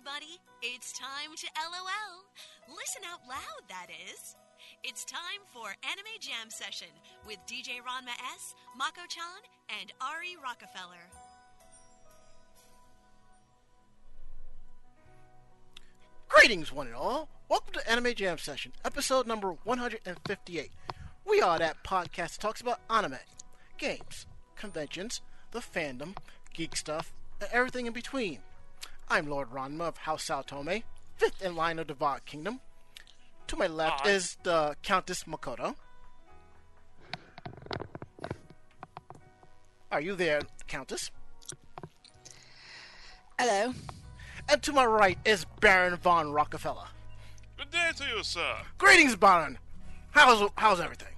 everybody. It's time to LOL. Listen out loud, that is. It's time for Anime Jam Session with DJ Ranma S, Mako chan, and Ari Rockefeller. Greetings, one and all. Welcome to Anime Jam Session, episode number 158. We are that podcast that talks about anime, games, conventions, the fandom, geek stuff, and everything in between. I'm Lord Ranma of House Sao Tome, fifth in line of the Vog Kingdom. To my left Hi. is the Countess Makoto. Are you there, Countess? Hello. And to my right is Baron von Rockefeller. Good day to you, sir. Greetings, Baron. How's how's everything?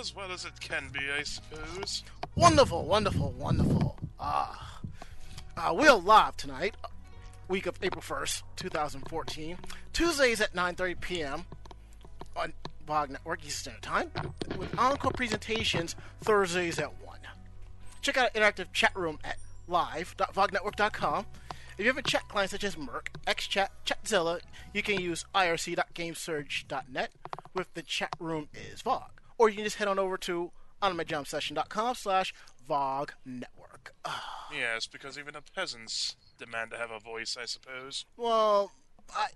As well as it can be, I suppose. Wonderful, wonderful, wonderful. Ah, uh, we'll live tonight, week of April first, two thousand fourteen. Tuesdays at nine thirty p.m. on Vog Network Eastern Time, with encore presentations Thursdays at one. Check out interactive chat room at live.vognetwork.com. If you have a chat client such as mIRC, XChat, Chatzilla, you can use irc.gamesurge.net with the chat room is Vog. Or you can just head on over to animejamsession.com slash Vog Network. Ah, Yes, because even the peasants demand to have a voice, I suppose. well, I,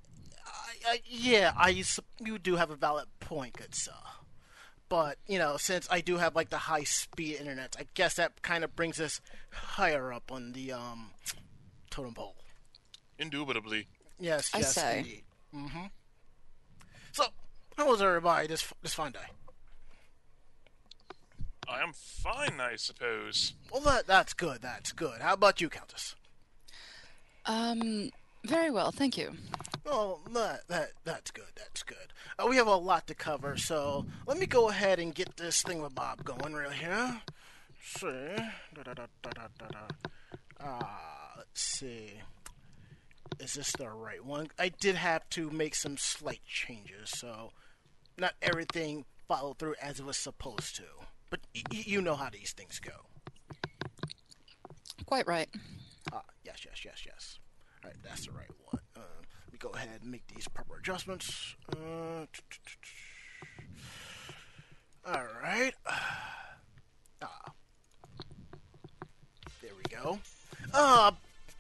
I, I yeah, I you do have a valid point, good sir. But you know, since I do have like the high speed internet, I guess that kind of brings us higher up on the um totem pole. Indubitably. Yes, I yes, say. indeed. Mm-hmm. So, how was everybody this this fine day? I am fine, I suppose. Well, that that's good. That's good. How about you, Countess? Um, very well, thank you. Oh, that, that that's good. That's good. Uh, we have a lot to cover, so let me go ahead and get this thing with Bob going right here. See, da da da da da da da. Ah, let's see. Is this the right one? I did have to make some slight changes, so not everything followed through as it was supposed to. But y- y- you know how these things go. Quite right. Ah, yes, yes, yes, yes. All right, that's the right one. Uh, let me go ahead and make these proper adjustments. Uh, all right. Ah, there we go. Uh,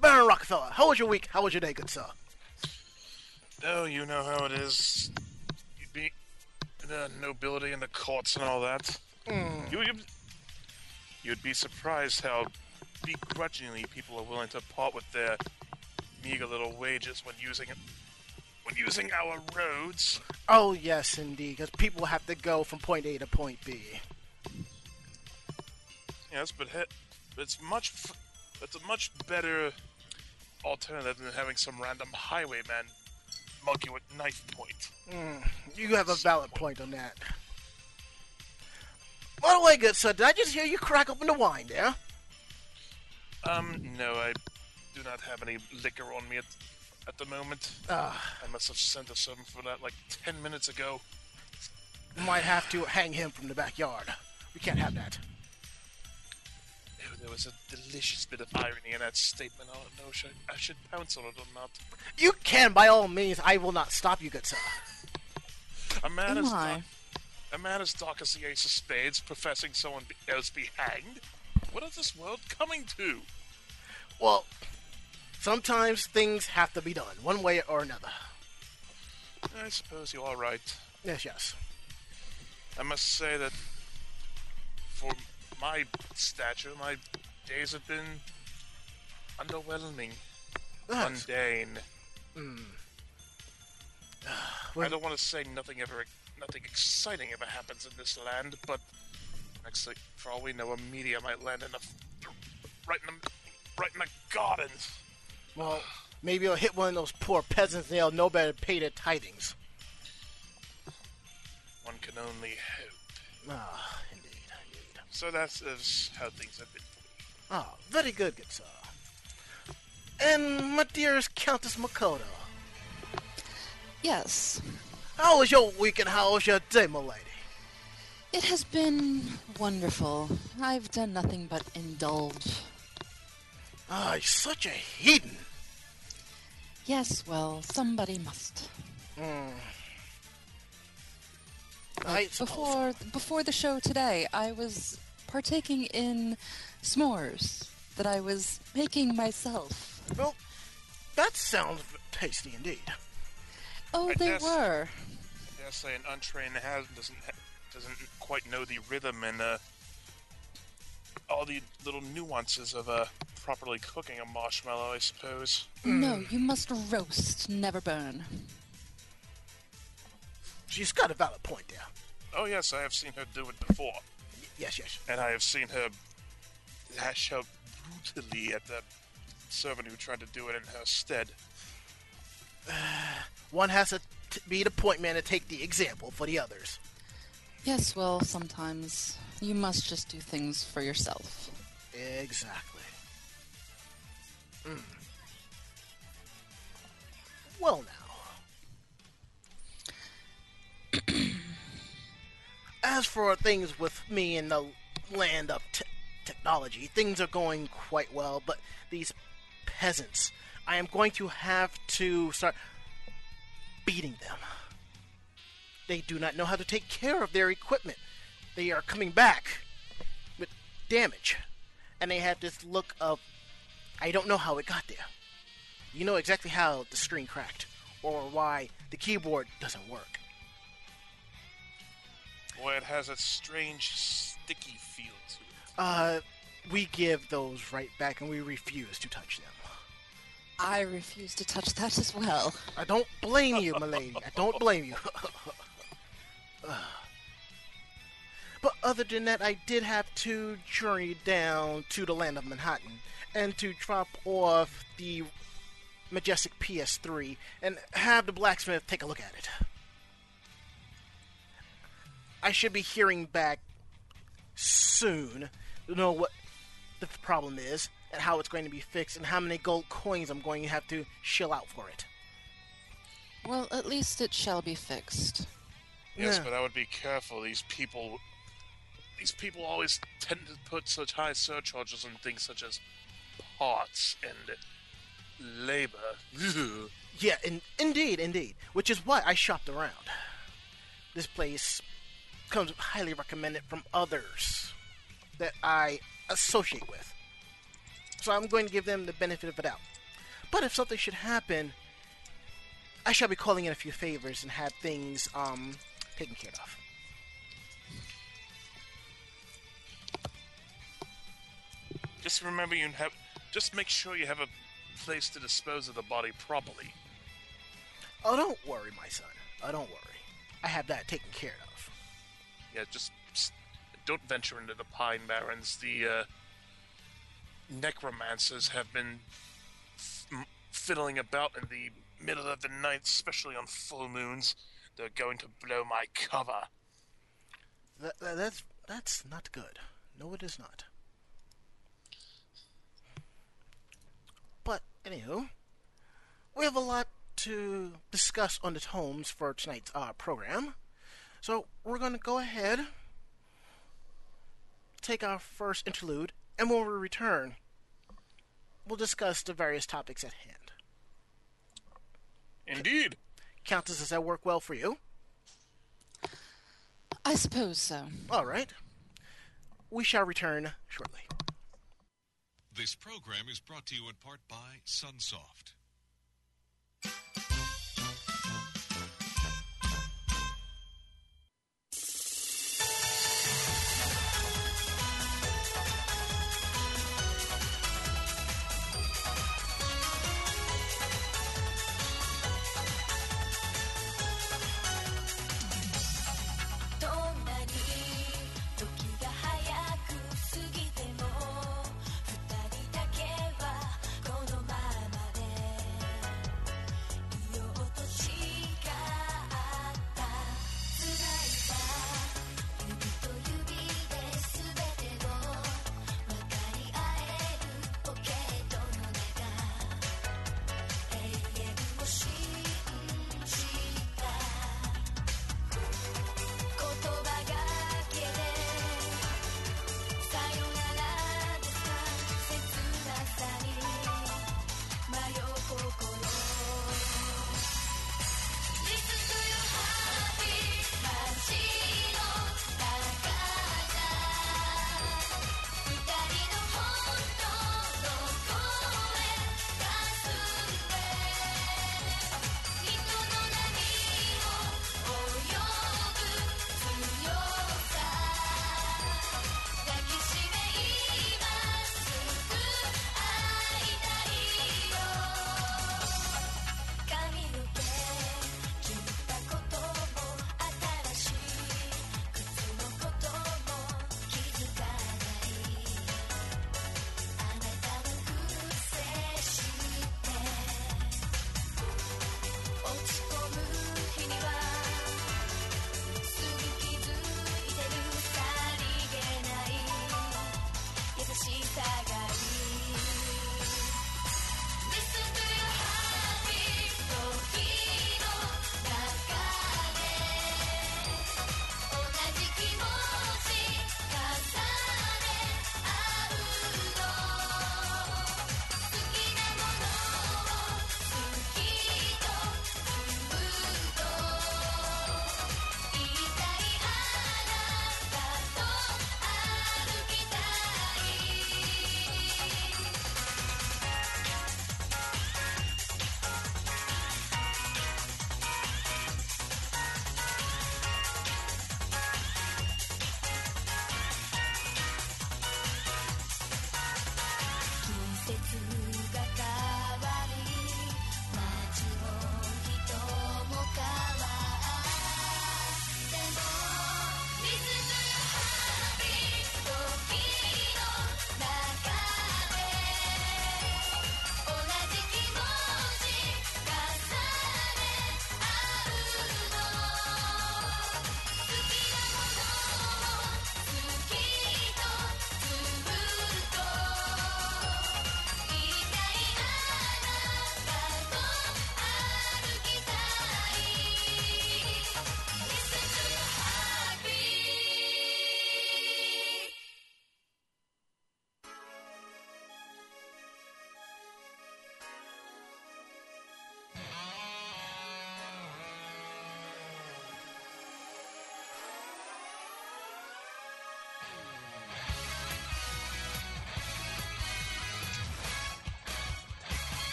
Baron Rockefeller, how was your week? How was your day, good sir? Oh, you know how it is. You'd be the nobility and the courts and all that. Mm. You, you, you'd be surprised how begrudgingly people are willing to part with their meager little wages when using it. When using our roads. Oh, yes, indeed, because people have to go from point A to point B. Yes, but he- it's much it's a much better alternative than having some random highwayman you at knife point. Mm, you have a valid point on that. By the way, good sir, did I just hear you crack open the wine there? Um, no, I do not have any liquor on me at, at the moment. Ah. I must have sent us some for that like ten minutes ago. We might have to hang him from the backyard. We can't have that. There was a delicious bit of irony in that statement. I don't know if I, I should pounce on it or not. You can, by all means. I will not stop you, good sir. A man Oh as my. A man as dark as the Ace of Spades, professing someone else be hanged. What is this world coming to? Well, sometimes things have to be done, one way or another. I suppose you are right. Yes, yes. I must say that for my stature, my days have been underwhelming, That's- mundane. Hmm. I don't want to say nothing ever, nothing exciting ever happens in this land, but actually, for all we know, a meteor might land in the right in the right in the garden. well, maybe it'll hit one of those poor peasants and they'll know better to pay their tithings. One can only hope. Ah, indeed, indeed. So that is how things have been. Ah, very good, good sir. And my dearest Countess Makoto, Yes, how was your week and how was your day, my lady? it has been wonderful. I've done nothing but indulge. Ah, you're such a heathen. Yes, well, somebody must. I suppose. Before before the show today, I was partaking in s'mores that I was making myself. Well, that sounds tasty indeed. Oh, I they guess- were. I dare say an untrained has doesn't doesn't quite know the rhythm and uh, all the little nuances of uh, properly cooking a marshmallow. I suppose. No, you must roast, never burn. She's got a valid point there. Oh yes, I have seen her do it before, Y- yes, yes. and I have seen her lash out brutally at the servant who tried to do it in her stead. One has to t- be the point man to take the example for the others. Yes, well, sometimes you must just do things for yourself. Exactly. Mm. Well, now. As for things with me in the land of te- technology, things are going quite well, but these peasants, I am going to have to start beating them. They do not know how to take care of their equipment. They are coming back with damage. And they have this look of, I don't know how it got there. You know exactly how the screen cracked, or why the keyboard doesn't work. Boy, it has a strange sticky feel to it. Uh, we give those right back and we refuse to touch them. I refuse to touch that as well. I don't blame you, my. I don't blame you. but other than that, I did have to journey down to the land of Manhattan and to drop off the majestic PS3 and have the blacksmith take a look at it. I should be hearing back soon to know what the problem is and how it's going to be fixed and how many gold coins I'm going to have to shell out for it. Well, at least it shall be fixed. Yes, Yeah. but I would be careful. These people, these people always tend to put such high surcharges on things such as parts and labor. Yeah, in, indeed, indeed. Which is why I shopped around. This place comes highly recommended from others that I associate with. So I'm going to give them the benefit of the doubt. But if something should happen, I shall be calling in a few favors and have things um taken care of. Just remember, you have. Just make sure you have a place to dispose of the body properly. Oh, don't worry, my son. Oh, don't worry. I have that taken care of. Yeah, just, just don't venture into the Pine Barrens. The uh, necromancers have been f- fiddling about in the middle of the night, especially on full moons. They're going to blow my cover. That, that, that's that's not good. No, it is not. But anywho, we have a lot to discuss on the tomes for tonight's uh, program, so we're going to go ahead, take our first interlude, and when we return, we'll discuss the various topics at hand. Indeed. Countess, does that work well for you? I suppose so. All right. We shall return shortly. This program is brought to you in part by Sunsoft.「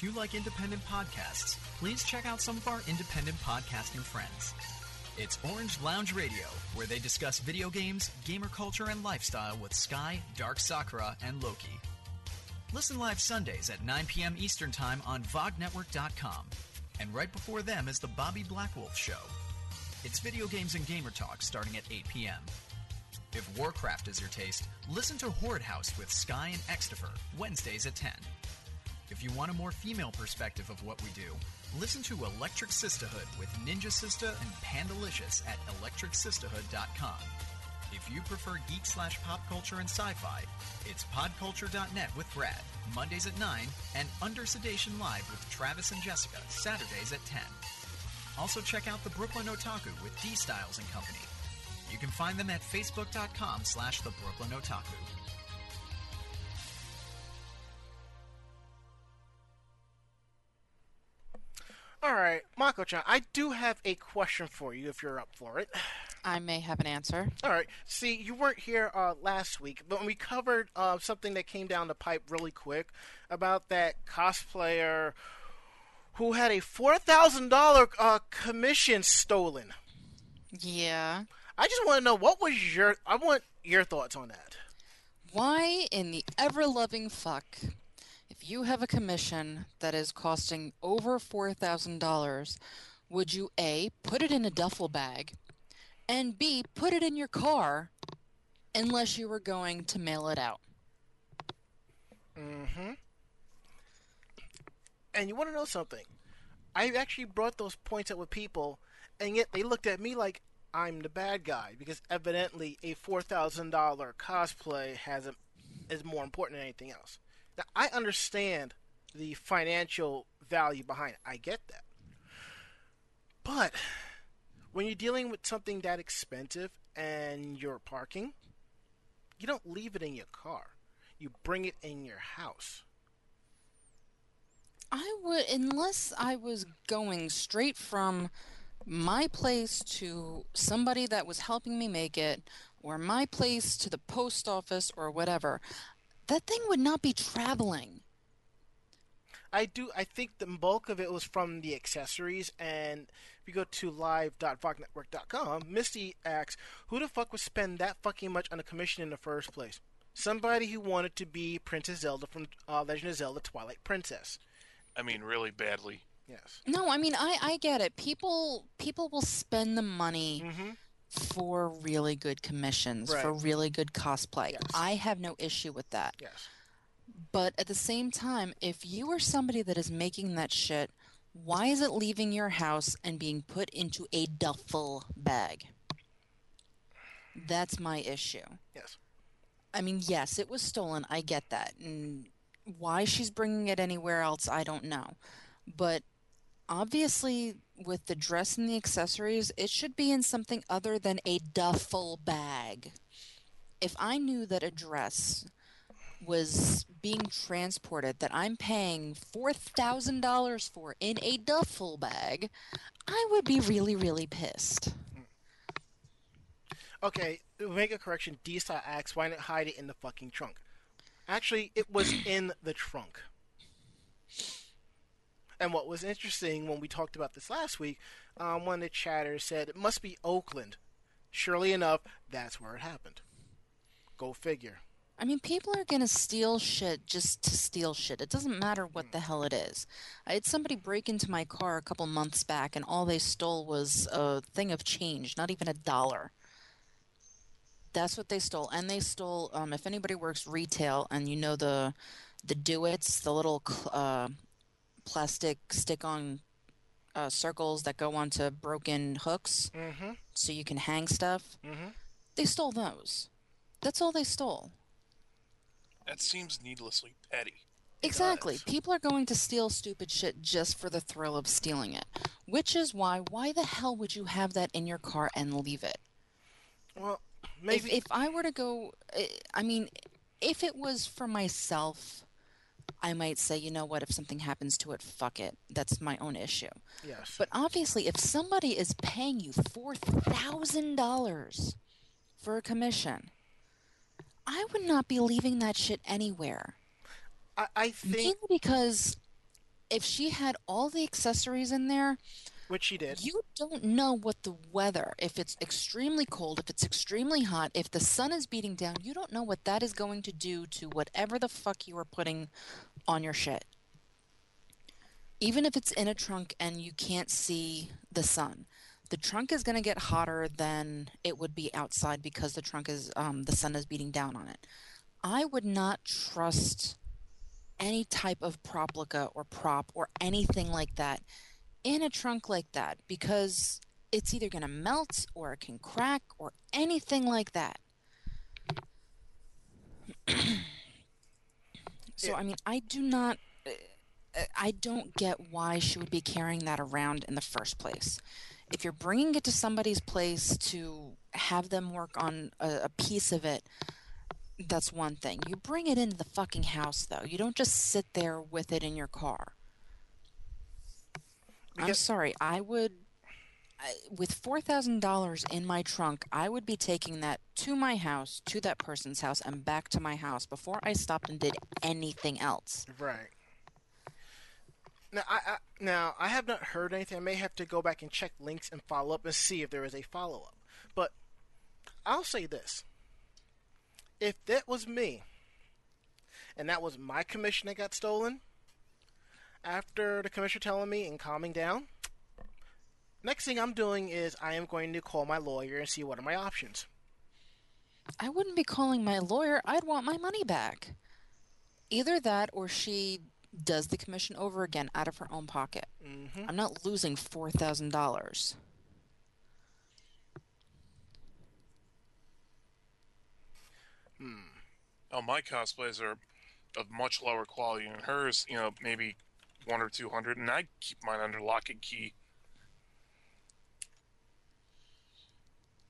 If you like independent podcasts, please check out some of our independent podcasting friends. It's Orange Lounge Radio, where they discuss video games, gamer culture, and lifestyle with Sky, Dark Sakura, and Loki. Listen live Sundays at 9 p.m. Eastern Time on VogNetwork.com. And right before them is the Bobby Blackwolf Show. It's video games and gamer talk starting at 8 p.m. If Warcraft is your taste, listen to Horde House with Sky and Extifer, Wednesdays at 10. If you want a more female perspective of what we do, listen to Electric Sisterhood with Ninja Sista and Pandalicious at electricsisterhood.com. If you prefer geek slash pop culture and sci-fi, it's podculture.net with Brad, Mondays at 9, and Under Sedation Live with Travis and Jessica, Saturdays at 10. Also check out the Brooklyn Otaku with D Styles and Company. You can find them at facebook.com slash the Brooklyn Otaku. All right, Mako-chan, I do have a question for you if you're up for it. I may have an answer. All right. See, you weren't here uh, last week, but when we covered uh, something that came down the pipe really quick about that cosplayer who had a four thousand dollar uh, commission stolen. Yeah. I just want to know what was your. I want your thoughts on that. Why in the ever loving fuck, if you have a commission that is costing over $4,000, would you A, put it in a duffel bag, and B, put it in your car unless you were going to mail it out? Mm-hmm. And you want to know something? I actually brought those points up with people, and yet they looked at me like I'm the bad guy because evidently a four thousand dollar cosplay has a, is more important than anything else. Now I understand the financial value behind it. I get that, but when you're dealing with something that expensive and you're parking, you don't leave it in your car. You bring it in your house. I would, unless I was going straight from my place to somebody that was helping me make it, or my place to the post office, or whatever, that thing would not be traveling. I do. I think the bulk of it was from the accessories, and if you go to live.vognetwork.com, Misty asks, "Who the fuck would spend that fucking much on a commission in the first place? Somebody who wanted to be Princess Zelda from uh, Legend of Zelda: Twilight Princess." I mean, really badly. Yes. No, I mean I I get it. People people will spend the money Mhm. For really good commissions, for really good cosplay. Yes. I have no issue with that. Yes. But at the same time, if you are somebody that is making that shit, why is it leaving your house and being put into a duffel bag? That's my issue. Yes. I mean, yes, it was stolen. I get that. And why she's bringing it anywhere else, I don't know. But obviously, with the dress and the accessories, it should be in something other than a duffel bag. If I knew that a dress was being transported that I'm paying $4,000 for in a duffel bag, I would be really, really pissed. Okay, make a correction. D Style asks, "Why not hide it in the fucking trunk?" Actually, it was in the trunk. And what was interesting when we talked about this last week, um, one of the chatters said it must be Oakland. Surely enough, that's where it happened. Go figure. I mean, people are gonna steal shit just to steal shit. It doesn't matter what the hell it is. I had somebody break into my car a couple months back, and all they stole was a thing of change, not even a dollar. That's what they stole, and they stole. Um, if anybody works retail, and you know the the do-its, the little uh, plastic stick-on uh, circles that go onto broken hooks, Mm-hmm. so you can hang stuff. Mm-hmm. They stole those. That's all they stole. That seems needlessly petty. Exactly. does. People are going to steal stupid shit just for the thrill of stealing it. Which is why, why the hell would you have that in your car and leave it? Well, If, maybe. if I were to go, I mean, if it was for myself, I might say, you know what, if something happens to it, fuck it. That's my own issue. yes. But obviously, if somebody is paying you $4,000 for a commission, I would not be leaving that shit anywhere. I, I think. Mainly because if she had all the accessories in there, which she did. you don't know what the weather, if it's extremely cold, if it's extremely hot, if the sun is beating down, you don't know what that is going to do to whatever the fuck you are putting on your shit. Even if it's in a trunk and you can't see the sun, the trunk is going to get hotter than it would be outside because the trunk is um, the sun is beating down on it. I would not trust any type of proplica or prop or anything like that in a trunk like that because it's either going to melt or it can crack or anything like that. so, I mean, I do not. uh, I don't get why she would be carrying that around in the first place. If you're bringing it to somebody's place to have them work on a, a piece of it, that's one thing. You bring it into the fucking house, though. You don't just sit there with it in your car. I'm sorry. I would, I, with four thousand dollars in my trunk, I would be taking that to my house, to that person's house, and back to my house before I stopped and did anything else. Right. Now I, I now I have not heard anything. I may have to go back and check links and follow up and see if there is a follow up. But I'll say this: if that was me, and that was my commission that got stolen, after the commissioner telling me and calming down, next thing I'm doing is I am going to call my lawyer and see what are my options. I wouldn't be calling my lawyer. I'd want my money back. Either that, or she does the commission over again out of her own pocket. hmm I'm not losing four thousand dollars. Hmm. Oh, my cosplays are of much lower quality than hers. You know, maybe one or two hundred, and I keep mine under lock and key.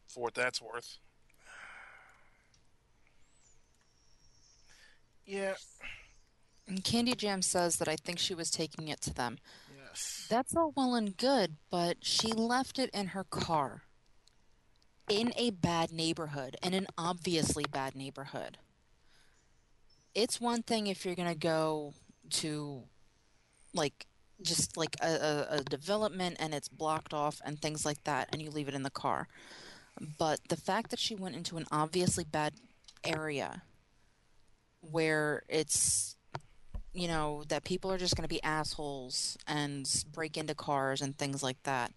For what that's worth. Yeah. And Candy Jam says that I think she was taking it to them. Yes. That's all well and good, but she left it in her car. In a bad neighborhood, in an obviously bad neighborhood. It's one thing if you're going to go to, like, just like a, a, development and it's blocked off and things like that, and you leave it in the car. But the fact that she went into an obviously bad area where it's you know, that people are just going to be assholes and break into cars and things like that.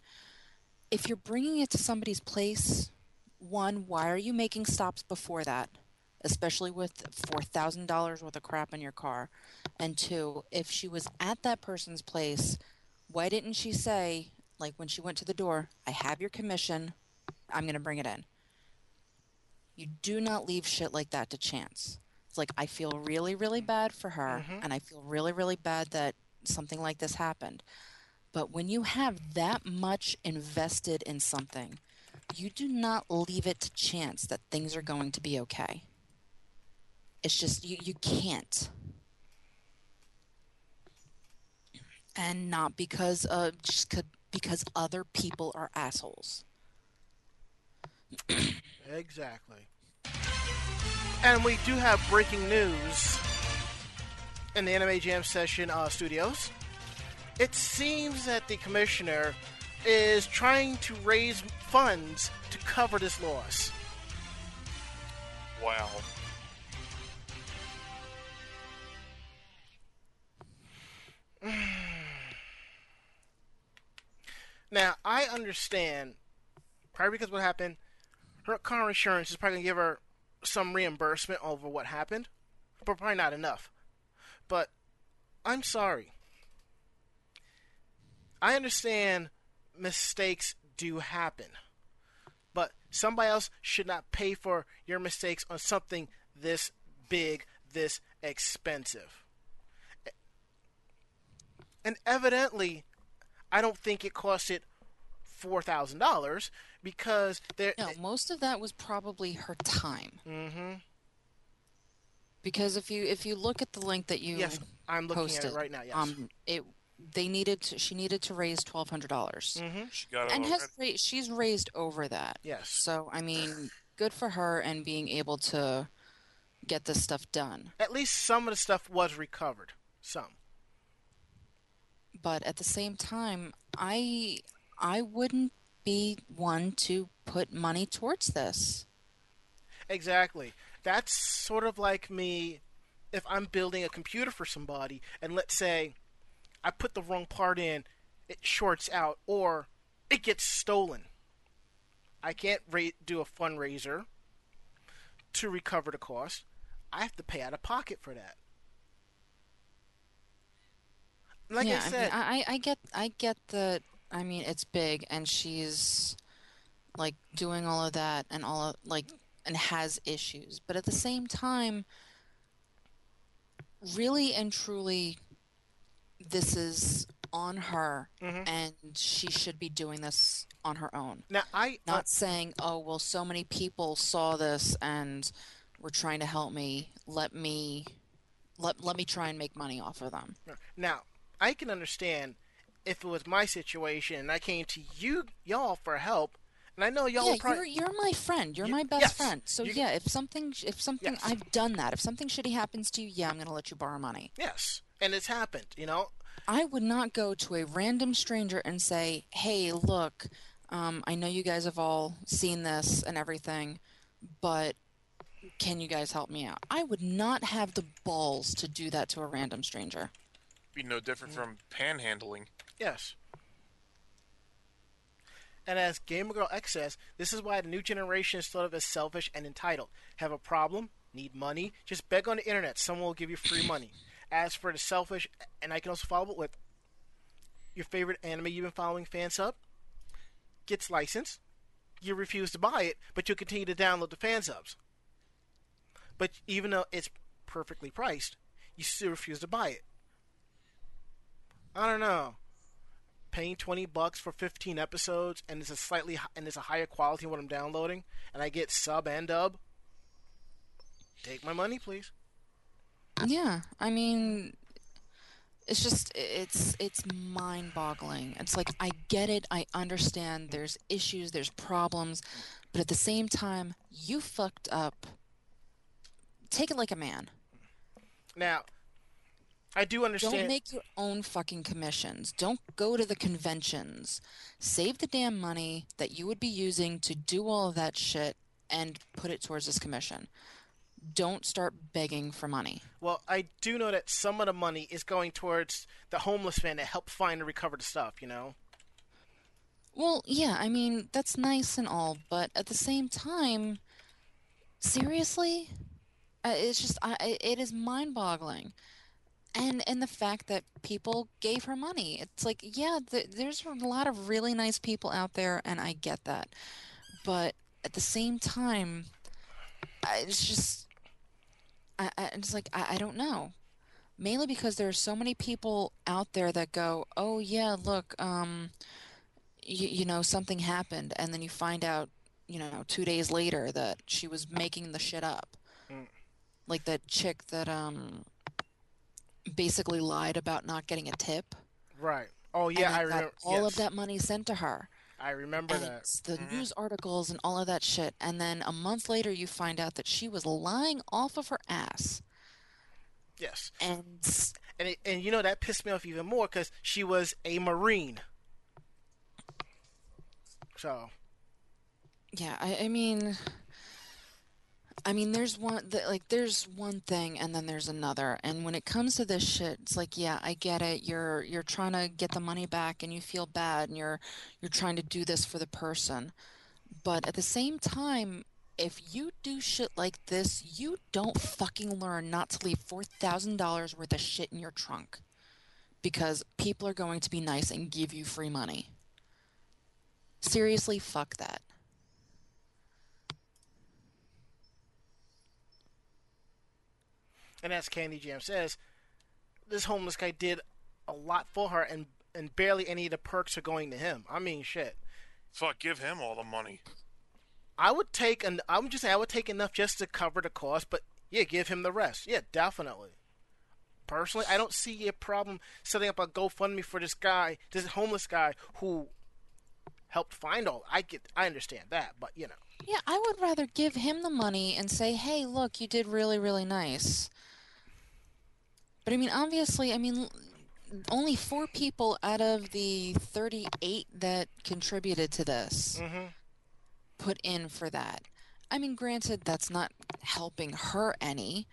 If you're bringing it to somebody's place, one, why are you making stops before that? Especially with $4,000 worth of crap in your car. And two, if she was at that person's place, why didn't she say, like when she went to the door, I have your commission, I'm going to bring it in? You do not leave shit like that to chance. It's like I feel really, really bad for her, mm-hmm. and I feel really, really bad that something like this happened. But when you have that much invested in something, you do not leave it to chance that things are going to be okay. It's just you, you can't. And not because uh just 'cause- because other people are assholes. Exactly. And we do have breaking news in the Anime Jam Session uh, studios. It seems that the commissioner is trying to raise funds to cover this loss. Wow. Now, I understand, probably because what happened, her car insurance is probably going to give her some reimbursement over what happened, but probably not enough. But I'm sorry. I understand mistakes do happen, but somebody else should not pay for your mistakes on something this big, this expensive. And evidently, I don't think it cost it four thousand dollars because there. No, most of that was probably her time. Mm-hmm. Because if you if you look at the link that you Yes, I'm looking posted, at it right now. Yes. um, it they needed to, she needed to raise twelve hundred dollars, mm-hmm. She got it and already. has ra- she's raised over that. Yes. So I mean, good for her and being able to get this stuff done. At least some of the stuff was recovered. Some. But at the same time, I I wouldn't be one to put money towards this. Exactly. That's sort of like me if I'm building a computer for somebody, and let's say I put the wrong part in, it shorts out, or it gets stolen. I can't do a fundraiser to recover the cost. I have to pay out of pocket for that. Like yeah, I said, mean, I, I get I get that. I mean, it's big, and she's like doing all of that, and all of like, and has issues. But at the same time, really and truly, this is on her, Mhm. and she should be doing this on her own. now I Not saying, "Oh, well, so many people saw this and were trying to help me. Let me." Let, let me try and make money off of them. Now, I can understand if it was my situation and I came to you y'all for help, and I know y'all yeah, probably you're you're my friend. You're You- my best yes, friend. So you- yeah, if something if something Yes. I've done that. If something shitty happens to you, yeah, I'm gonna let you borrow money. yes, and it's happened. You know, I would not go to a random stranger and say, "Hey, look, um, I know you guys have all seen this and everything, but can you guys help me out?" I would not have the balls to do that to a random stranger. Be no different mm. from panhandling. yes. And as Gamer Girl X says, this is why the new generation is thought of as selfish and entitled. Have a problem? Need money? Just beg on the internet. Someone will give you free money. As for the selfish, and I can also follow up with your favorite anime you've been following, fan sub, gets licensed. You refuse to buy it, but you continue to download the fan subs. But even though it's perfectly priced, you still refuse to buy it. I don't know. Paying twenty bucks for fifteen episodes, and it's a slightly and it's a higher quality than what I'm downloading, and I get sub and dub. Take my money, please. Yeah, I mean, it's just it's it's mind-boggling. It's like I get it, I understand. There's issues, there's problems, but at the same time, you fucked up. Take it like a man. Now, I do understand. Don't make your own fucking commissions. Don't go to the conventions. Save the damn money that you would be using to do all of that shit and put it towards this commission. Don't start begging for money. Well, I do know that some of the money is going towards the homeless man to help find and recover the stuff. You know. Well, yeah, I mean, that's nice and all, but at the same time, seriously? Uh, it's just, I, I- it is mind-boggling. And and the fact that people gave her money. It's like, yeah, th- there's a lot of really nice people out there, and I get that. But at the same time, I, it's just, I, I, it's like, I, I don't know. Mainly because there are so many people out there that go, oh, yeah, look, um, you, you know something happened and then you find out you know two days later that she was making the shit up Mm. like that chick that um basically lied about not getting a tip Right. Oh yeah, I remember. all yes, of that money sent to her I remember and that. it's the mm-hmm. news articles and all of that shit and then a month later you find out that she was lying off of her ass Yes. and And it, and you know that pissed me off even more because she was a marine. So Yeah, I, I mean, I mean, there's one th- like there's one thing, and then there's another. And when it comes to this shit, it's like, yeah, I get it. You're you're trying to get the money back, and you feel bad, and you're you're trying to do this for the person. But at the same time, if you do shit like this, you don't fucking learn not to leave four thousand dollars worth of shit in your trunk, because people are going to be nice and give you free money. Seriously, fuck that. And as Candy Jam says, this homeless guy did a lot for her, and and barely any of the perks are going to him. I mean, shit. Fuck, give him all the money. I would take an. I'm just saying, I would take enough just to cover the cost, but yeah, give him the rest. Yeah, definitely. Personally, I don't see a problem setting up a GoFundMe for this guy, this homeless guy who helped find all. I get, I understand that, but you know, Yeah, I would rather give him the money and say, "Hey, look, you did really, really nice." But I mean, obviously, I mean, only four people out of the 38 that contributed to this hmm put in for that. I mean, granted, that's not helping her any,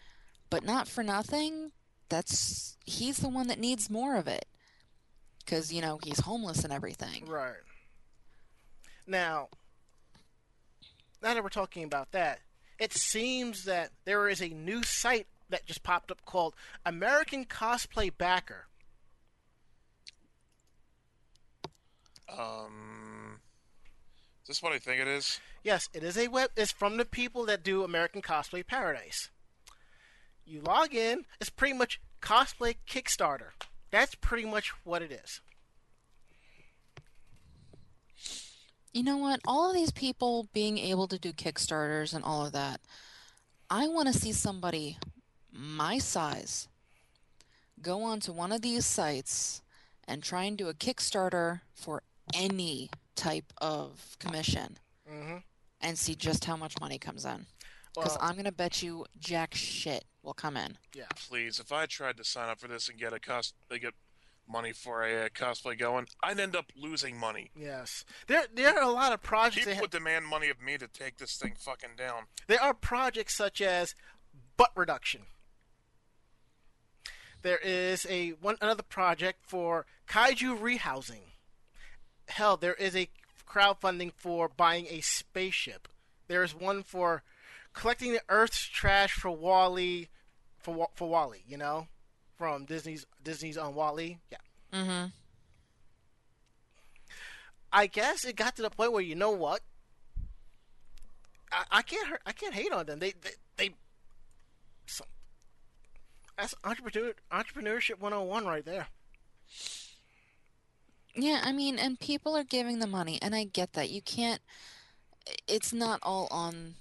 but not for nothing. That's he's the one that needs more of it because you know he's homeless and everything. Right. Now, now that we're talking about that, it seems that there is a new site that just popped up called American Cosplay Backer. Um, is this what I think it is? Yes, it is a web. It's from the people that do American Cosplay Paradise. You log in. It's pretty much cosplay Kickstarter. That's pretty much what it is. You know what? All of these people being able to do Kickstarters and all of that, I want to see somebody my size go onto one of these sites and try and do a Kickstarter for any type of commission hmm and see just how much money comes in. Because Well, I'm going to bet you jack shit will come in. yeah. Please, if I tried to sign up for this and get a cost, they get money for a uh, cosplay going, I'd end up losing money. Yes. There, there are a lot of projects. People That ha- would demand money of me to take this thing fucking down. There are projects such as butt reduction. There is a one another project for kaiju rehousing. Hell, there is a crowdfunding for buying a spaceship. There is one for collecting the Earth's trash for WALL-E, for for WALL-E. You know, from Disney's Disney's on WALL-E. Yeah. Mm-hmm. I guess it got to the point where you know what? I, I can't hurt, I can't hate on them. They they, they some, that's entrepreneur entrepreneurship 101 right there. Yeah, I mean, and people are giving the money, and I get that. You can't, it's not all on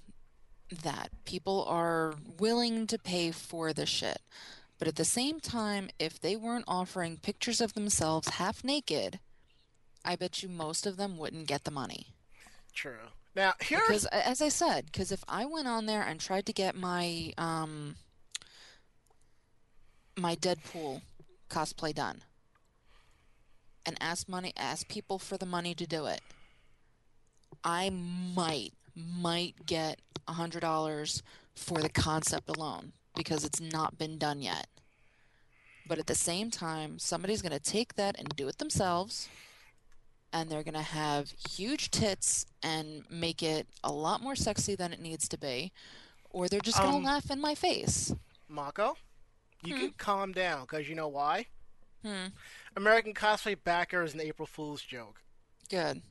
that. People are willing to pay for the shit. But at the same time, if they weren't offering pictures of themselves half naked, I bet you most of them wouldn't get the money. True. Now here Because, as I said, because if I went on there and tried to get my um my Deadpool cosplay done, and ask money, asked people for the money to do it, I might might get a hundred dollars for the concept alone because it's not been done yet. But at the same time, somebody's gonna take that and do it themselves and they're going to have huge tits and make it a lot more sexy than it needs to be, or they're just going to Um, laugh in my face. Mako, you can calm down because you know why? Hmm. American Cosplay Backer is an April Fool's joke. Good.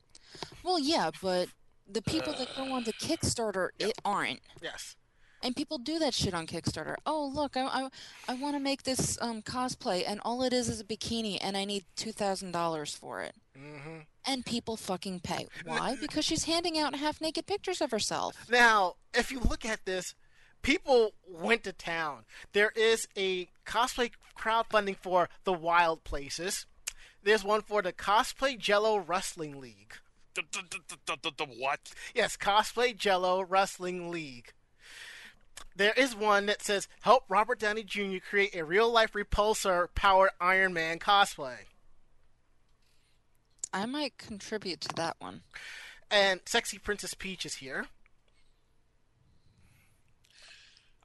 Well, yeah, but the people that go on the Kickstarter it aren't. Yes. And people do that shit on Kickstarter. Oh, look, I, I, I want to make this um, cosplay, and all it is is a bikini, and I need $2,000 for it. Mm-hmm. And people fucking pay. Why? Because she's handing out half naked pictures of herself. Now, if you look at this, people went to town. There is a cosplay crowdfunding for the Wild Places. There's one for the Cosplay Jello Wrestling League. The, the, the, the, the, the what? Yes, Cosplay Jello Wrestling League. There is one that says help Robert Downey Jr. create a real life repulsor powered Iron Man cosplay. I might contribute to that one. And Sexy Princess Peach is here.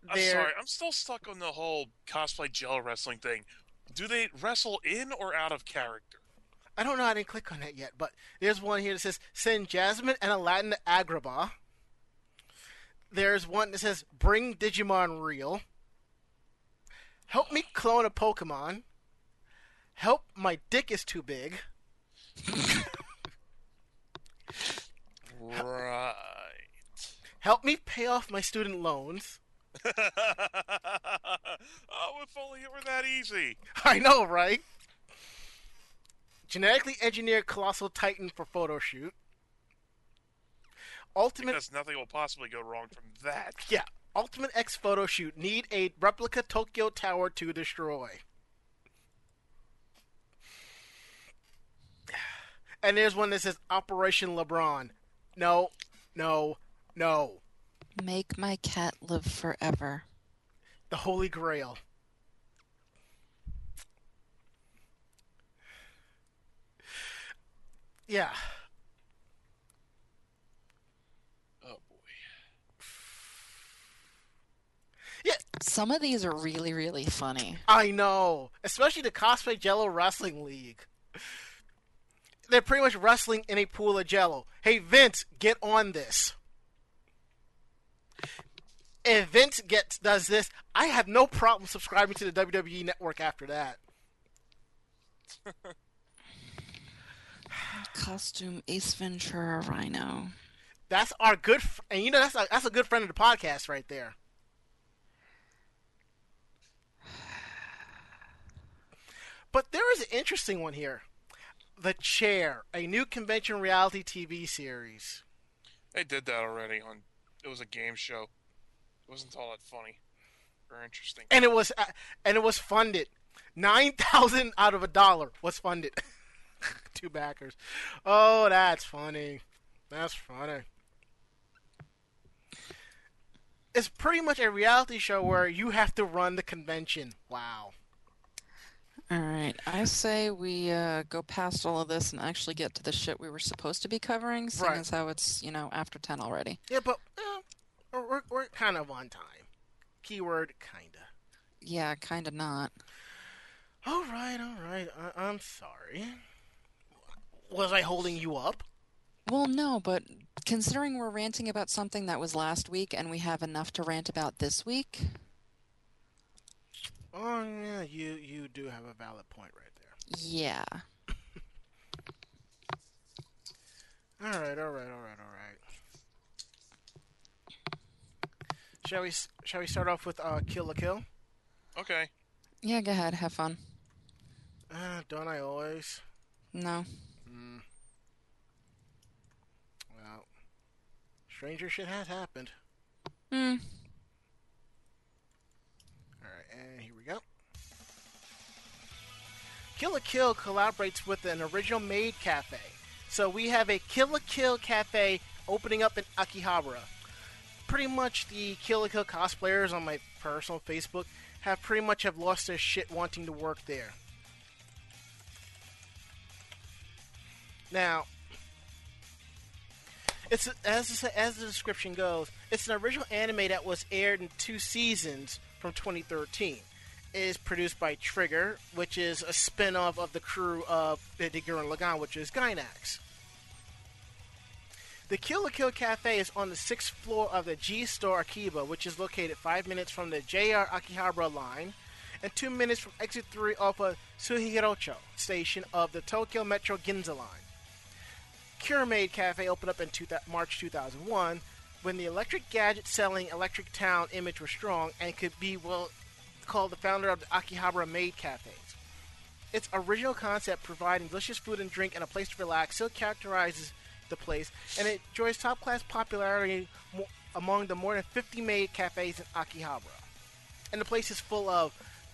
I'm There- sorry, I'm still stuck on the whole cosplay gel wrestling thing. Do they wrestle in or out of character? I don't know, I didn't click on that yet, but there's one here that says send Jasmine and Aladdin to Agrabah. There's one that says bring Digimon real. Help me clone a Pokemon. Help my dick is too big. Right. Help me pay off my student loans. oh, if only it were that easy. I know, right? Genetically engineered colossal titan for photo shoot. Ultimate Because nothing will possibly go wrong from that. Yeah, Ultimate X photo shoot. Need a replica Tokyo Tower to destroy. And there's one that says Operation LeBron. No, no, no. Make my cat live forever. The Holy Grail. Yeah. Oh boy. Yeah, Some of these are really, really funny. I know. Especially the Cosplay Jello Wrestling League. They're pretty much wrestling in a pool of jello. Hey, Vince, get on this. If Vince gets does this, I have no problem subscribing to the WWE network after that. Costume Ace Ventura Rhino. That's our good, f- and you know that's a, that's a good friend of the podcast right there. But there is an interesting one here. The Chair, a new convention reality TV series. They did that already on. It was a game show. It wasn't all that funny or interesting. and it was uh, and it was funded. Nine thousand out of a dollar was funded. Two backers. Oh, that's funny. That's funny. It's pretty much a reality show where you have to run the convention. Wow. All right, I say we uh, go past all of this and actually get to the shit we were supposed to be covering, seeing Right. as how it's you know after ten already. Yeah, but uh, we're, we're, kind of on time. Keyword kinda. Yeah, kind of not. All right, all right. I, I'm sorry. Was I holding you up? Well, no, but considering we're ranting about something that was last week and we have enough to rant about this week, Oh yeah, you you do have a valid point right there. yeah. All right, all right, all right, all right. Shall we shall we start off with uh, Kill la Kill? Okay. Yeah, go ahead, have fun. Uh, don't I always? No. Mm. Well, stranger shit has happened. Hmm. All right, and here we go. Kill la Kill collaborates with an original Maid Cafe. So we have a Kill la Kill cafe opening up in Akihabara. Pretty much the Kill Kill cosplayers on my personal Facebook have pretty much have lost their shit wanting to work there. Now, it's as as the description goes, it's an original anime that was aired in two seasons from 2013. It is produced by Trigger, which is a spin-off of the crew of the Gurren Lagann, which is Gainax. The Kill la Kill Cafe is on the sixth floor of the G Store Akiba, which is located five minutes from the JR Akihabara line and two minutes from exit 3 off of Suehirocho station of the Tokyo Metro Ginza line. Cure Maid Cafe opened up in two March 2001 when the electric gadget selling Electric Town image was strong and could be well called the founder of the Akihabara Maid Cafes. Its original concept, providing delicious food and drink and a place to relax, still characterizes the place, and it enjoys top class popularity mo- among the more than 50 maid cafes in Akihabara. And the place is full of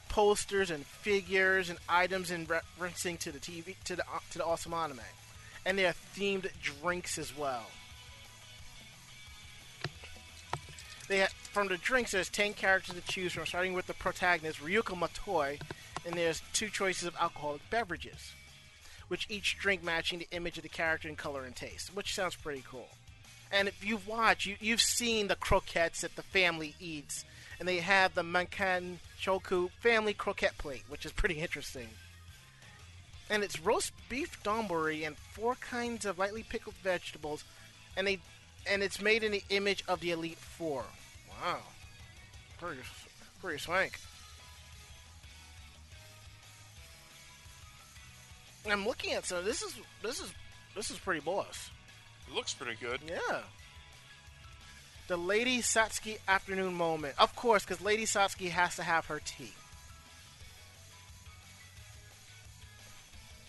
posters and figures and items in referencing to the TV to the to the awesome anime, and there are themed drinks as well. They ha- from the drinks, there's ten characters to choose from, starting with the protagonist Ryuko Matoi, and there's two choices of alcoholic beverages, which each drink matching the image of the character in color and taste, which sounds pretty cool. And if you've watched, you, you've seen the croquettes that the family eats, and they have the Mankan Shoku family croquette plate, which is pretty interesting. And it's roast beef donburi and four kinds of lightly pickled vegetables, and they and it's made in the image of the Elite Four. Wow, pretty pretty swank. I'm looking at some. This is this is this is pretty boss. It looks pretty good. Yeah. The Lady Satsuki afternoon moment. Of course, because Lady Satsuki has to have her tea.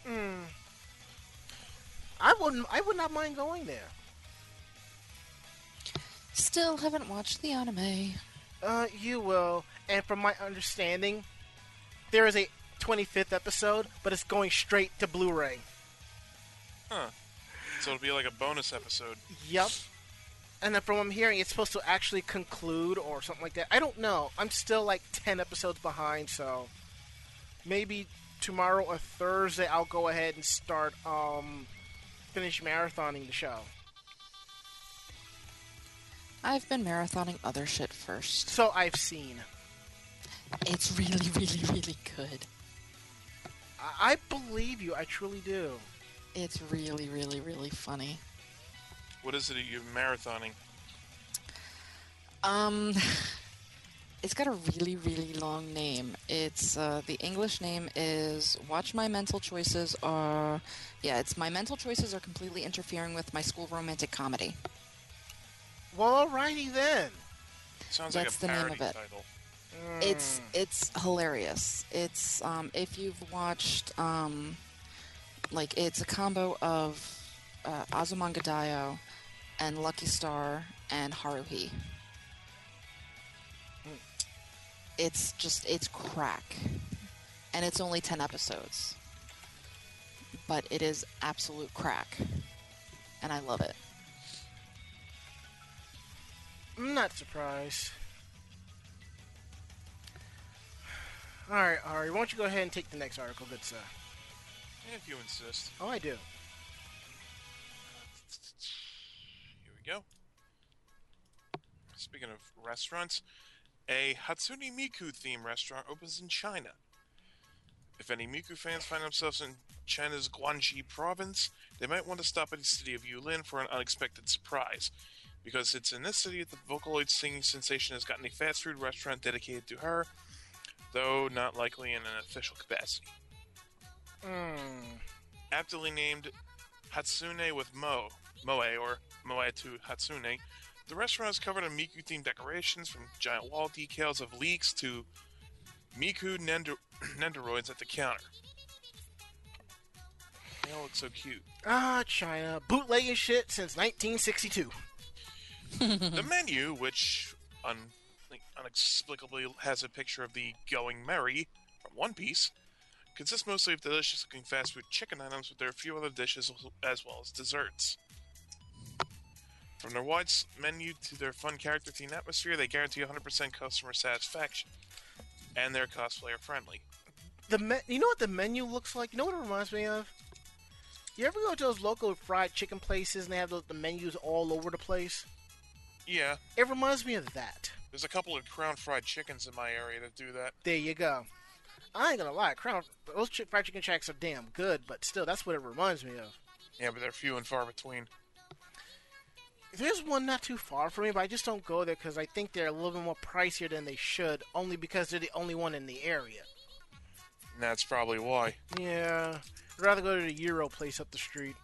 Hmm. I wouldn't. I would not mind going there. Still haven't watched the anime. Uh, you will. And from my understanding, there is a 25th episode, but it's going straight to Blu-ray. Huh. So it'll be like a bonus episode. Yep. And then from what I'm hearing, it's supposed to actually conclude or something like that. I don't know. I'm still like 10 episodes behind, so maybe tomorrow or Thursday I'll go ahead and start um finished marathoning the show. I've been marathoning other shit first. So I've seen. It's really, really, really good. I, I believe you. I truly do. It's really, really, really funny. What is it that you're marathoning? Um, it's got a really, really long name. It's uh, the English name is "Watch My Mental Choices Are." Yeah, it's my mental choices are completely interfering with my school romantic comedy. Well, alrighty then. Sounds That's like the a name of it. title. It's it's hilarious. It's um if you've watched um like it's a combo of uh, Azumanga Daioh and Lucky Star and Haruhi. It's just it's crack. And it's only 10 episodes. But it is absolute crack. And I love it. I'm not surprised. Alright, Ari, why don't you go ahead and take the next article, good sir? If you insist. Oh, I do. Here we go. Speaking of restaurants, a Hatsune Miku themed restaurant opens in China. If any Miku fans find themselves in China's Guangxi province, they might want to stop at the city of Yulin for an unexpected surprise, because it's in this city that the Vocaloid singing sensation has gotten a fast food restaurant dedicated to her, though not likely in an official capacity. Hmm. Aptly named Hatsune with Mo, Moe, or Moe to Hatsune, the restaurant is covered in Miku themed decorations from giant wall decals of leeks to Miku Nendo- Nendoroids at the counter. They all look so cute. Ah, China. Bootlegging shit since 1962. the menu, which un- inexplicably has a picture of the Going Merry from One Piece, consists mostly of delicious looking fast food chicken items, but there are a few other dishes as well as desserts. From their wide menu to their fun character themed atmosphere, they guarantee 100% customer satisfaction. And they're cosplayer friendly. The me- You know what the menu looks like? You know what it reminds me of? You ever go to those local fried chicken places and they have the menus all over the place? Yeah, It reminds me of that. there's a couple of crown fried chickens in my area that do that. There you go. I ain't gonna lie, Crown, those chi- fried chicken shacks are damn good, but still, that's what it reminds me of. Yeah, but they're few and far between. There's one not too far from me, but I just don't go there because I think they're a little bit more pricier than they should, only because they're the only one in the area. And that's probably why. Yeah, I'd rather go to the Euro place up the street.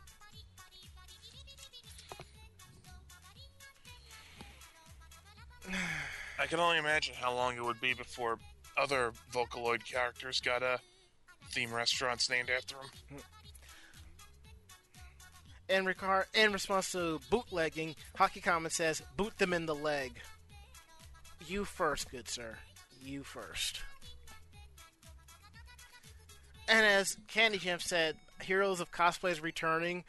I can only imagine how long it would be before other Vocaloid characters got uh, theme restaurants named after them. In, in response to bootlegging, Hockey Common says, boot them in the leg. You first, good sir. You first. And as Candy Jam said, Heroes of Cosplay is returning.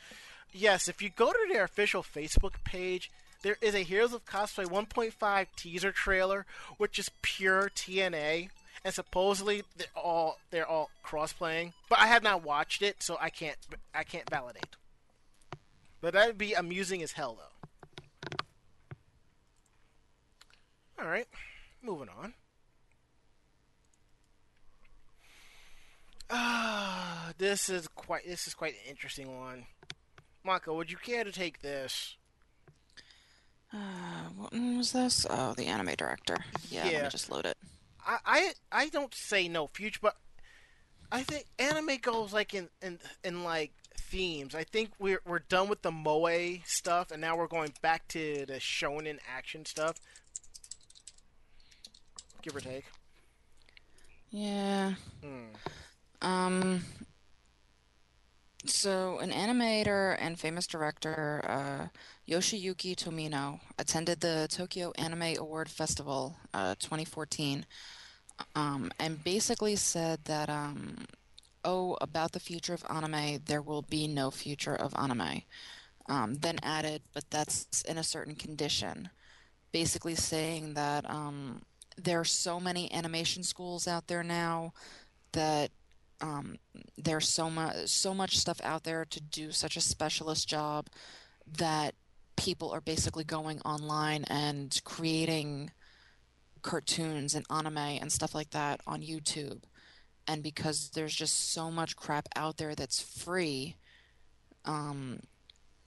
Yes, if you go to their official Facebook page, there is a Heroes of Cosplay 1.5 teaser trailer, which is pure TNA, and supposedly they're all they're all cross-playing. But I have not watched it, so I can't I can't validate. But that'd be amusing as hell, though. All right, moving on. Ah, this is quite this is quite an interesting one. Mako, would you care to take this? Uh, what was this? Oh, the anime director. Yeah, let me just load it. I, I I don't say no future, but I think anime goes like in in, in like themes. I think we're we're done with the moe stuff, and now we're going back to the shonen action stuff. Give or take. Yeah. Hmm. Um. So, an animator and famous director, uh, Yoshiyuki Tomino, attended the Tokyo Anime Award Festival uh, 2014 um, and basically said that, um, oh, about the future of anime, there will be no future of anime. Um, then added, but that's in a certain condition. Basically saying that um, there are so many animation schools out there now that um, there's so much so much stuff out there to do such a specialist job that people are basically going online and creating cartoons and anime and stuff like that on YouTube. And because there's just so much crap out there that's free, um,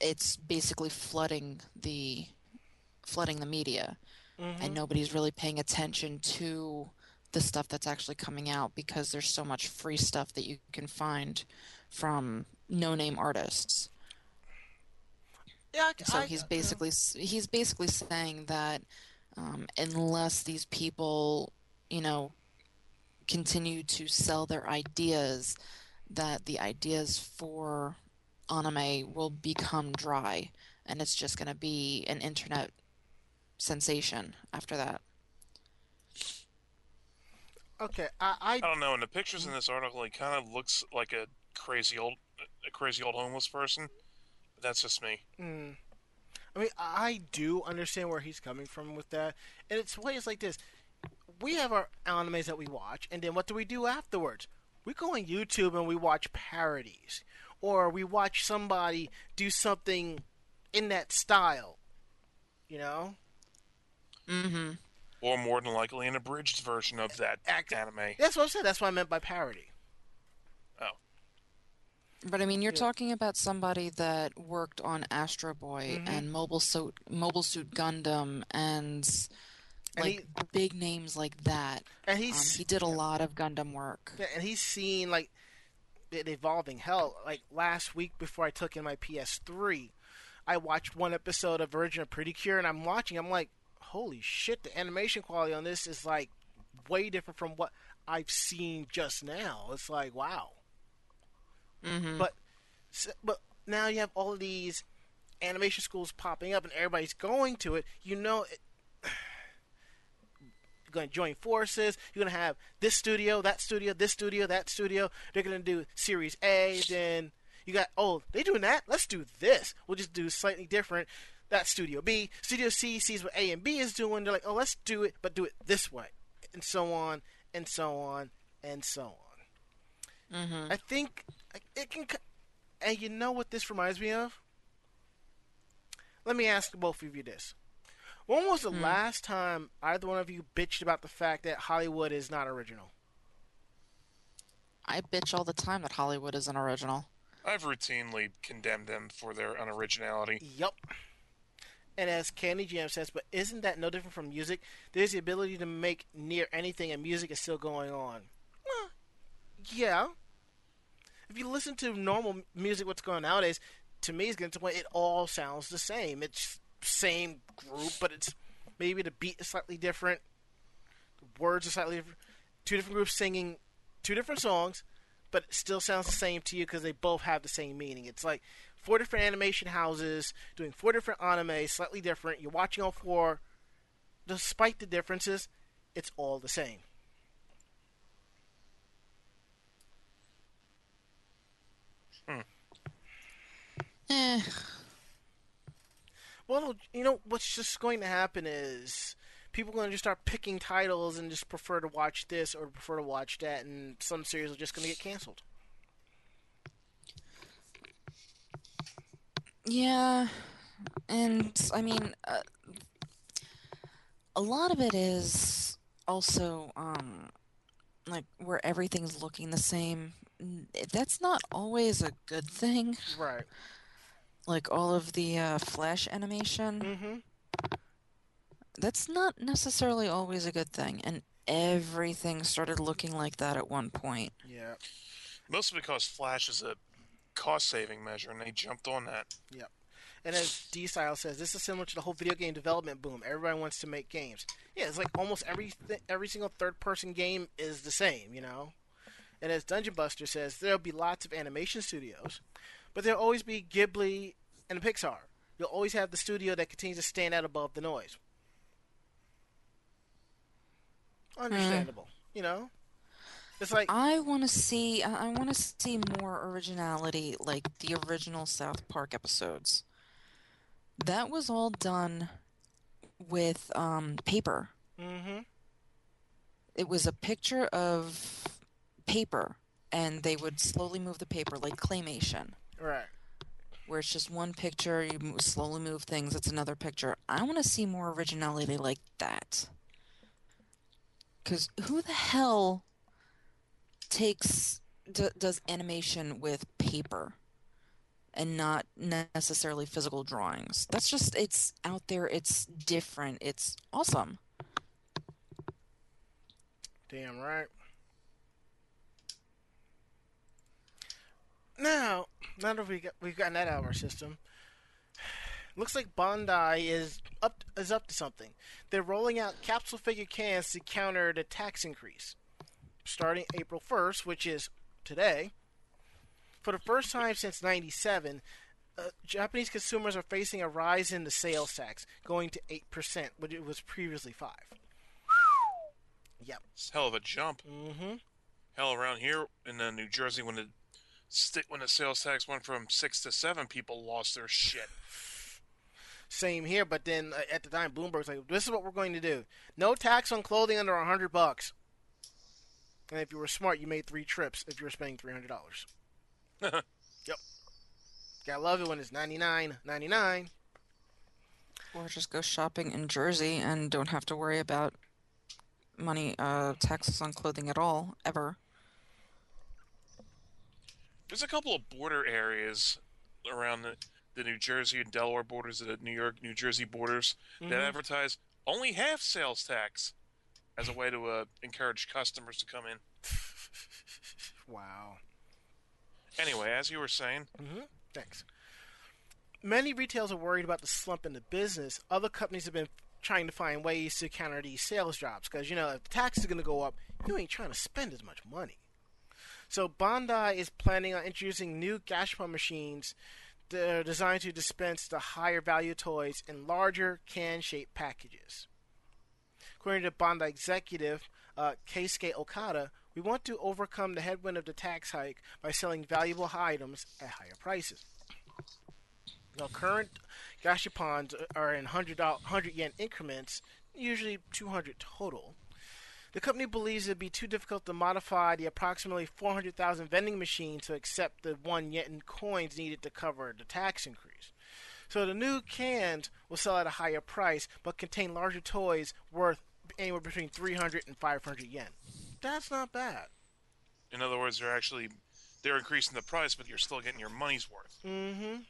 it's basically flooding the flooding the media, and nobody's really paying attention to the stuff that's actually coming out because there's so much free stuff that you can find from no-name artists. Yeah, I, So I- he's basically he's basically saying that um, unless these people, you know, continue to sell their ideas, that the ideas for anime will become dry, and it's just going to be an internet sensation after that. Okay. I, I I don't know. In the pictures in this article, he kind of looks like a crazy old, a crazy old homeless person. But that's just me. Mm. I mean, I do understand where he's coming from with that, and it's ways like this. We have our animes that we watch, and then what do we do afterwards? We go on YouTube and we watch parodies, or we watch somebody do something in that style. You know, Mm-hmm. Or more than likely, an abridged version of that Act- anime. that's what I said. That's what I meant by parody. Oh, But I mean, you're Yeah. talking about somebody that worked on Astro Boy Mhm. and Mobile Suit Mobile Suit Gundam and And like big names like that. And Um, he's he did a lot of Gundam work. Yeah, and he's seen like it evolving. Hell, like last week before I took in my PS3, I watched one episode of Virgin of Pretty Cure, and I'm watching. I'm like, holy shit! The animation quality on this is like way different from what I've seen just now. It's like wow. Mm-hmm. But but now you have all these animation schools popping up, and everybody's going to it. You know. It, you're going to join forces. You're going to have this studio, that studio, this studio, that studio. They're going to do Series A. Then you got, oh, they doing that? Let's do this. We'll just do slightly different. That's Studio B. Studio C sees what A and B is doing. They're like, oh, let's do it, but do it this way. And so on, and so on, and so on. Mm-hmm. I think it can. And you know what this reminds me of? Let me ask both of you this. When was the Hmm. last time either one of you bitched about the fact that Hollywood is not original? I bitch all the time that Hollywood is an original. I've routinely condemned them for their unoriginality. Yup. And as Candy Jam says, but isn't that no different from music? There's the ability to make near anything, and music is still going on. Well, yeah. If you listen to normal music, what's going on nowadays, to me, it's getting to point it all sounds the same. It's same group, but it's maybe the beat is slightly different, the words are slightly different. Two different groups singing two different songs, but it still sounds the same to you because they both have the same meaning. It's like four different animation houses doing four different anime, slightly different. You're watching all four. Despite the differences, it's all the same. Hmm. Eh, Well, you know what's just going to happen is people are going to just start picking titles and just prefer to watch this or prefer to watch that, and some series are just going to get canceled. Yeah, and I mean, uh, a lot of it is also um, like where everything's looking the same. That's not always a good thing. Right. Like all of the uh, flash animation. Mm-hmm. That's not necessarily always a good thing, and everything started looking like that at one point. Yeah. Mostly because Flash is a cost-saving measure, and they jumped on that. Yep. And as D Style says, this is similar to the whole video game development boom. Everybody wants to make games. Yeah, it's like almost every every single third person game is the same, you know. And as Dungeon Buster says, there'll be lots of animation studios, but there'll always be Ghibli and Pixar. You'll always have the studio that continues to stand out above the noise. Mm-hmm. Understandable, you know. It's like I want to see. I want to see more originality, like the original South Park episodes. That was all done with um, paper. mm-hmm. It was a picture of paper, and they would slowly move the paper like claymation, Right. where it's just one picture, you slowly move things, it's another picture. I want to see more originality like that. Because who the hell takes d- does animation with paper and not necessarily physical drawings? That's just it's out there. It's different. It's awesome. Damn right. Now, now that we got we've gotten that out of our system, looks like Bandai is up is up to something. They're rolling out capsule figure cans to counter the tax increase, starting April first, which is today. For the first time since '97, uh, Japanese consumers are facing a rise in the sales tax, going to eight percent, which it was previously five. Yep. It's a hell of a jump. Mm-hmm. Hell, around here in uh, New Jersey, when the sti- when the sales tax went from six to seven, people lost their shit. Same here, but then uh, at the time, Bloomberg's like, "This is what we're going to do: no tax on clothing under a hundred bucks." And if you were smart, you made three trips if you were spending three hundred dollars. yep. Gotta love it when it's ninety nine ninety nine. Or just go shopping in Jersey and don't have to worry about money uh taxes on clothing at all ever. There's a couple of border areas around the, the New Jersey and Delaware borders, the New York, New Jersey borders that advertise only half sales tax as a way to uh, encourage customers to come in. Wow. Anyway, as you were saying, Thanks. Many retailers are worried about the slump in the business. Other companies have been trying to find ways to counter these sales drops because you know if the tax is going to go up, you ain't trying to spend as much money. So Bandai is planning on introducing new Gashapon machines that are designed to dispense the higher value toys in larger can-shaped packages. According to Bandai executive uh, Keisuke Okada, we want to overcome the headwind of the tax hike by selling valuable items at higher prices. Now, current gashapons are in 100, doll- 100 yen increments, usually 200 total. The company believes it would be too difficult to modify the approximately 400,000 vending machines to accept the 1 yen coins needed to cover the tax increase. So the new cans will sell at a higher price, but contain larger toys worth anywhere between 300 and 500 yen. That's not bad. in other words, they're actually they're increasing the price, but you're still getting your money's worth. Mm-hmm.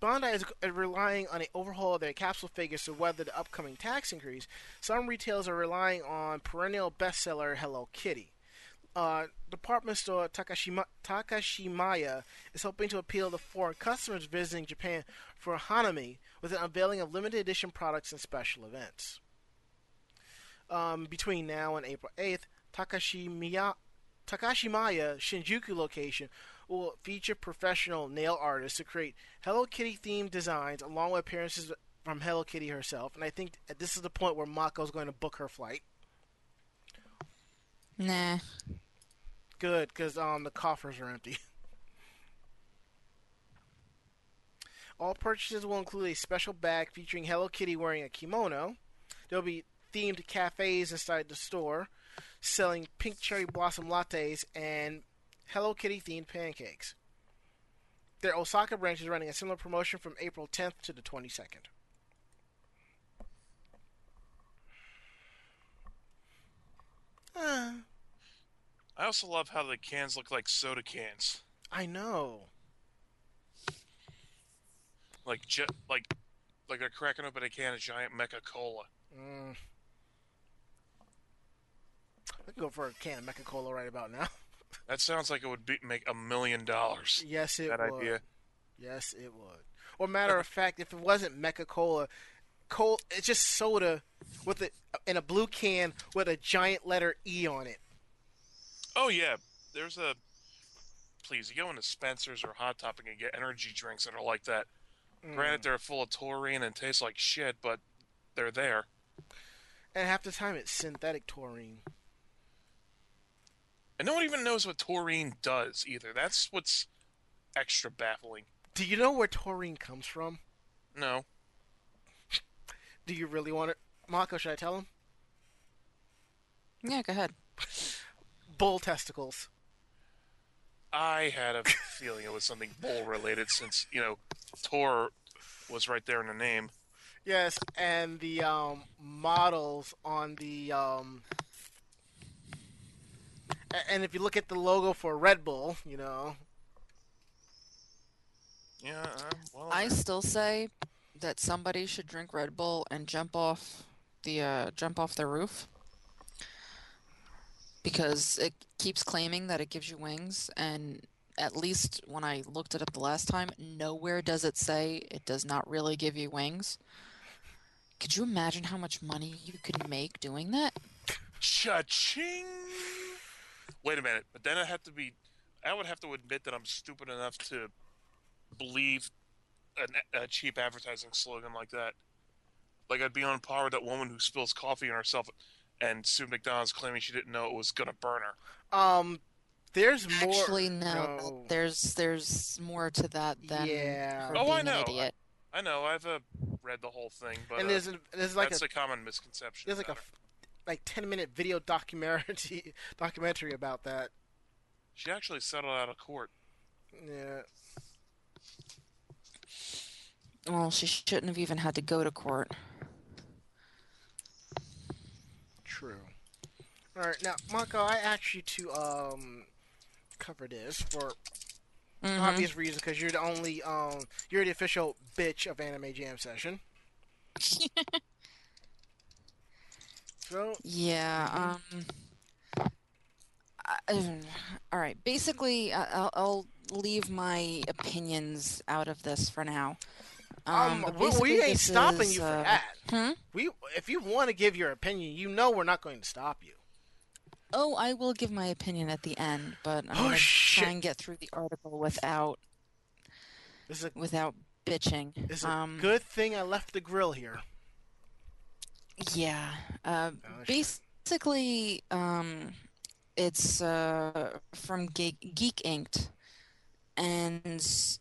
Bandai is relying on an overhaul of their capsule figures to weather the upcoming tax increase. Some retailers are relying on perennial bestseller Hello Kitty. Uh, department store Takashima, Takashimaya is hoping to appeal to foreign customers visiting Japan for Hanami with an unveiling of limited edition products and special events. Um, between now and April 8th, Takashimiya, Takashimaya Shinjuku location will feature professional nail artists to create Hello Kitty themed designs along with appearances from Hello Kitty herself. And I think this is the point where Mako's going to book her flight. Nah. Good, because um, the coffers are empty. All purchases will include a special bag featuring Hello Kitty wearing a kimono. There'll be themed cafes inside the store selling pink cherry blossom lattes and Hello Kitty themed pancakes. Their Osaka branch is running a similar promotion from April 10th to the 22nd. Ah, I also love how the cans look like soda cans, I know. like ju- like like they're cracking open a can of giant Mecha Cola. Mm. I can go for a can of Mecha Cola right about now. That sounds like it would be, make a million dollars. yes, it That would. idea. Yes, it would. Or matter of fact, if it wasn't Mecha Cola, Cola it's just soda with a in a blue can with a giant letter E on it. Oh yeah, there's a. Please, you go into Spencer's or Hot Topic and get energy drinks that are like that. Granted, mm. they're full of taurine and taste like shit, but they're there. And half the time it's synthetic taurine. And no one even knows what taurine does either. That's what's extra baffling. Do you know where taurine comes from? No. Do you really want it? Mako, should I tell him? Yeah, go ahead. Bull testicles. I had a feeling it was something bull related since you know Tor was right there in the name. Yes, and the um, models on the um, a- and if you look at the logo for Red Bull, you know, Yeah, um, well, I still say that somebody should drink Red Bull and jump off the uh, jump off the roof because it keeps claiming that it gives you wings, and at least when I looked it up the last time, nowhere does it say it does not really give you wings. Could you imagine how much money you could make doing that? Cha-ching! Wait a minute, but then I have to be. I would have to admit that I'm stupid enough to believe an, a cheap advertising slogan like that. Like I'd be on par with that woman who spills coffee on herself, and Sue McDonald's claiming she didn't know it was gonna burn her. um, there's more. Actually, no. no. There's there's more to that than Yeah. her Oh, I know. an idiot. I know I've uh, read the whole thing, but and uh, there's a, there's like that's a a common misconception. there's like a about f- her. Like ten minute video documentary documentary about that. She actually settled out of court. Yeah. Well, she shouldn't have even had to go to court. True. All right, now Marco, I asked you to um cover this for Mhm. obvious reasons because you're the only um you're the official bitch of Anime Jam session. So Yeah. Um. I, all right. Basically, I'll, I'll leave my opinions out of this for now. um, but we, we ain't stopping is, you for uh, that. Hmm? We if you want to give your opinion, you know we're not going to stop you. Oh, I will give my opinion at the end, but I'm Oh, gonna shit. try and get through the article without a, without bitching. this is a Um, good thing I left the grill here. Yeah. Uh, Oh, basically, um, it's uh, from Geek, Geek Inked, and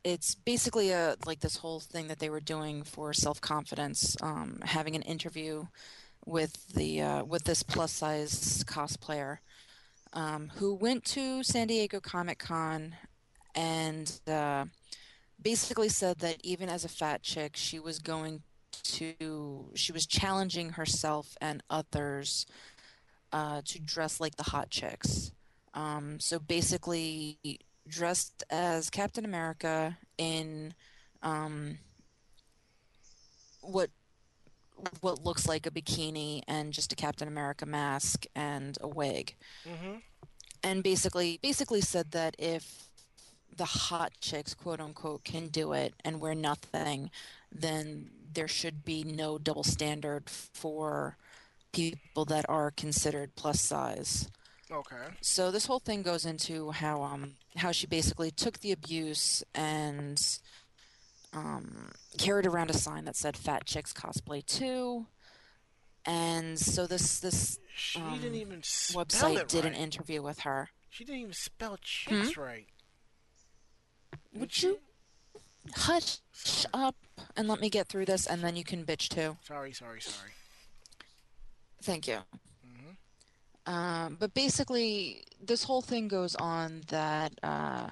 it's basically a like this whole thing that they were doing for self confidence, um, having an interview with the uh, with this plus size cosplayer, um, who went to San Diego Comic Con, and uh, basically said that even as a fat chick, she was going to she was challenging herself and others uh, to dress like the hot chicks. Um, so basically, dressed as Captain America in um, what what looks like a bikini and just a Captain America mask and a wig Mm-hmm. and basically basically said that if the hot chicks quote unquote can do it and we're nothing then there should be no double standard for people that are considered plus size. Okay. so this whole thing goes into how um how she basically took the abuse and um carried around a sign that said fat chicks cosplay too. And so this this Um, didn't even spell website it did an interview with her. She didn't even spell chicks right. Would you hush up and let me get through this, and then you can bitch too? Sorry, sorry, sorry. Thank you. Mhm. Um, but basically, this whole thing goes on that uh,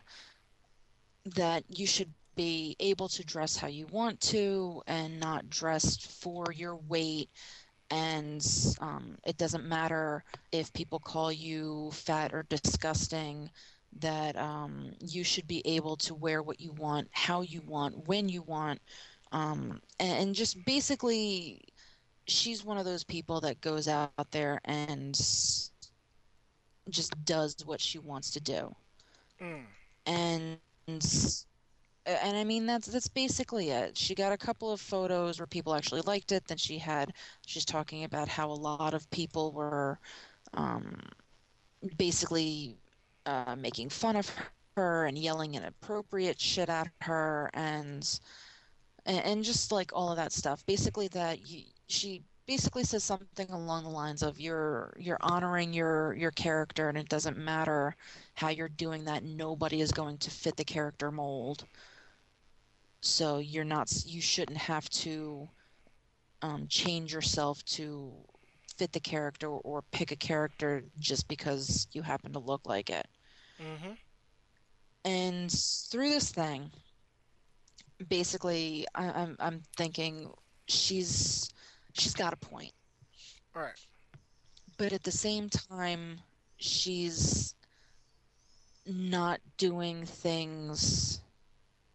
that you should be able to dress how you want to, and not dressed for your weight. And um, it doesn't matter if people call you fat or disgusting. That um, you should be able to wear what you want, how you want, when you want, um, and, and just basically she's one of those people that goes out there and just does what she wants to do Mm. and and I mean that's that's basically it. She got a couple of photos where people actually liked it. Then she had she's talking about how a lot of people were um, basically uh, making fun of her and yelling inappropriate shit at her and and, just like all of that stuff. Basically that she basically says something along the lines of you're you're honoring your your character and it doesn't matter how you're doing that. Nobody is going to fit the character mold. So you're not you shouldn't have to um, change yourself to fit the character or pick a character just because you happen to look like it Mm-hmm. And through this thing, basically, I, I'm I'm thinking she's she's got a point, All right. but at the same time, she's not doing things.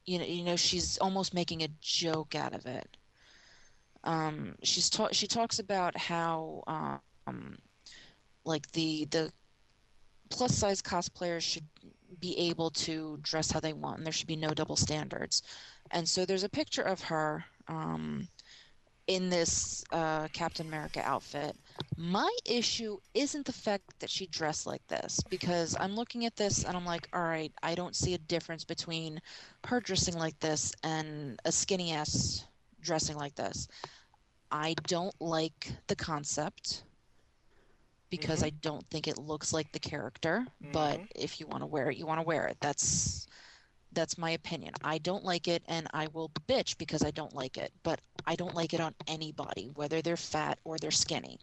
You know, you know, she's almost making a joke out of it. Um, she's ta- she talks about how um, like the the plus size cosplayers should be able to dress how they want and there should be no double standards. And so there's a picture of her um, in this uh, captain america outfit. My issue isn't the fact that she dressed like this because i'm looking at this and i'm like all right i don't see a difference between her dressing like this and a skinny ass dressing like this. I don't like the concept because Mhm. I don't think it looks like the character. But Mhm. if you want to wear it, you want to wear it. That's that's my opinion. I don't like it, and I will bitch because I don't like it. But I don't like it on anybody, whether they're fat or they're skinny.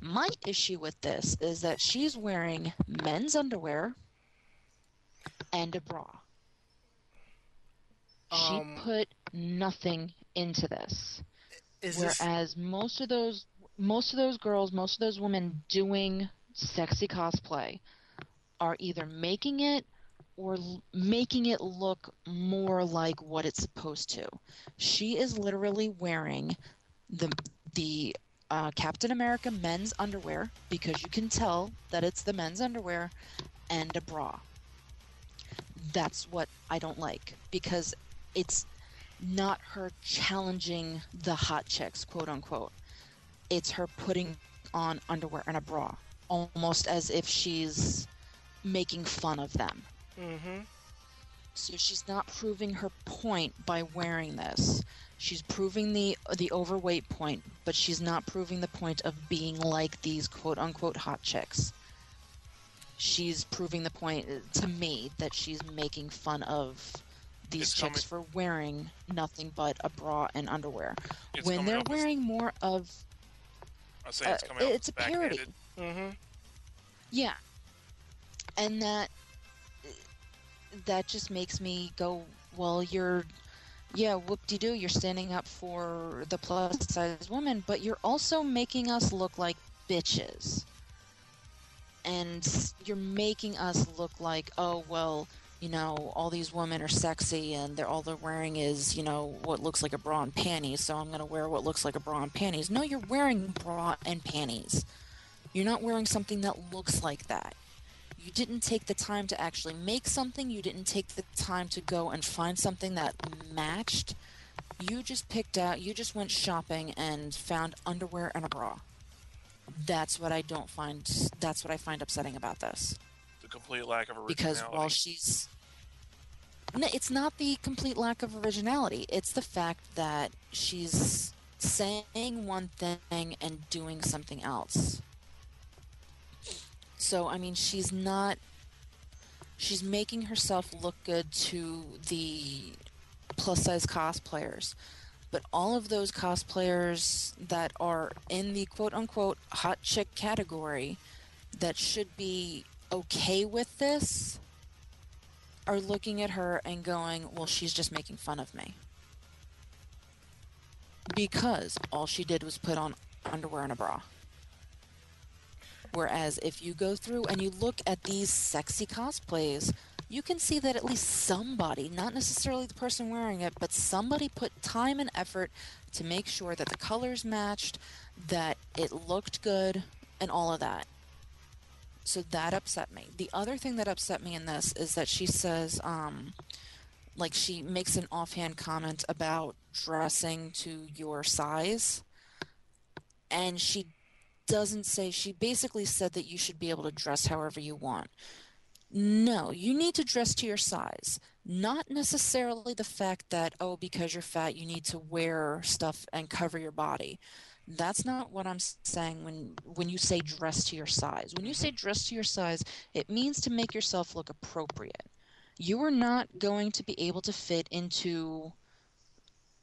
My issue with this is that she's wearing men's underwear and a bra. She Um, put nothing into this. Is this Whereas most of those most of those girls, most of those women doing sexy cosplay are either making it or l- making it look more like what it's supposed to. She is literally wearing the the uh, Captain America men's underwear because you can tell that it's the men's underwear and a bra. That's what I don't like because it's not her challenging the hot chicks, quote unquote. It's her putting on underwear and a bra, almost as if she's making fun of them. Mm-hmm. So she's not proving her point by wearing this. She's proving the the overweight point, but she's not proving the point of being like these quote unquote hot chicks. She's proving the point to me that she's making fun of these It's chicks for wearing nothing but a bra and underwear. It's when they're wearing more of I say it's uh, coming off it's a parody. Mm-hmm. Yeah. And that that just makes me go, well, you're yeah, whoop de doo, you're standing up for the plus size woman, but you're also making us look like bitches. And you're making us look like, oh well, you know, all these women are sexy and they're all they're wearing is, you know, what looks like a bra and panties, so I'm gonna wear what looks like a bra and panties. No, you're wearing bra and panties. You're not wearing something that looks like that. You didn't take the time to actually make something. You didn't take the time to go and find something that matched. You just picked out, you just went shopping and found underwear and a bra. That's what I don't find, that's what I find upsetting about this. The complete lack of originality. Because while she's. No, it's not the complete lack of originality. It's the fact that she's saying one thing and doing something else. So, I mean, she's not. She's making herself look good to the plus size cosplayers. But all of those cosplayers that are in the quote unquote hot chick category that should be okay with this are looking at her and going, well, she's just making fun of me. Because all she did was put on underwear and a bra. Whereas if you go through and you look at these sexy cosplays, you can see that at least somebody, not necessarily the person wearing it, but somebody put time and effort to make sure that the colors matched, that it looked good, and all of that. So that upset me. The other thing that upset me in this is that she says, um, like, she makes an offhand comment about dressing to your size. And she doesn't say, she basically said that you should be able to dress however you want. No, you need to dress to your size. Not necessarily the fact that, oh, because you're fat, you need to wear stuff and cover your body. That's not what I'm saying when when you say dress to your size. When you say dress to your size, it means to make yourself look appropriate. You are not going to be able to fit into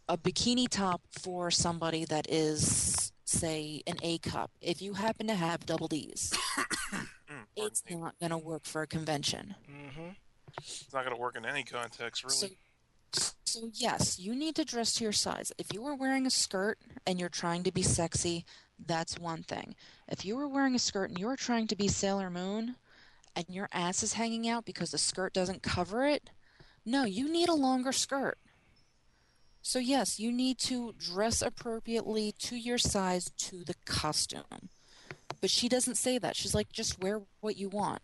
a bikini top for somebody that is say an A cup. If you happen to have double D's, Mm, it's me. not going to work for a convention. Mm-hmm. It's not going to work in any context, really. So, so yes, you need to dress to your size. If you were wearing a skirt and you're trying to be sexy, that's one thing. If you were wearing a skirt and you're trying to be Sailor Moon and your ass is hanging out because the skirt doesn't cover it, no, you need a longer skirt. So yes, you need to dress appropriately to your size to the costume. But she doesn't say that. She's like, just wear what you want.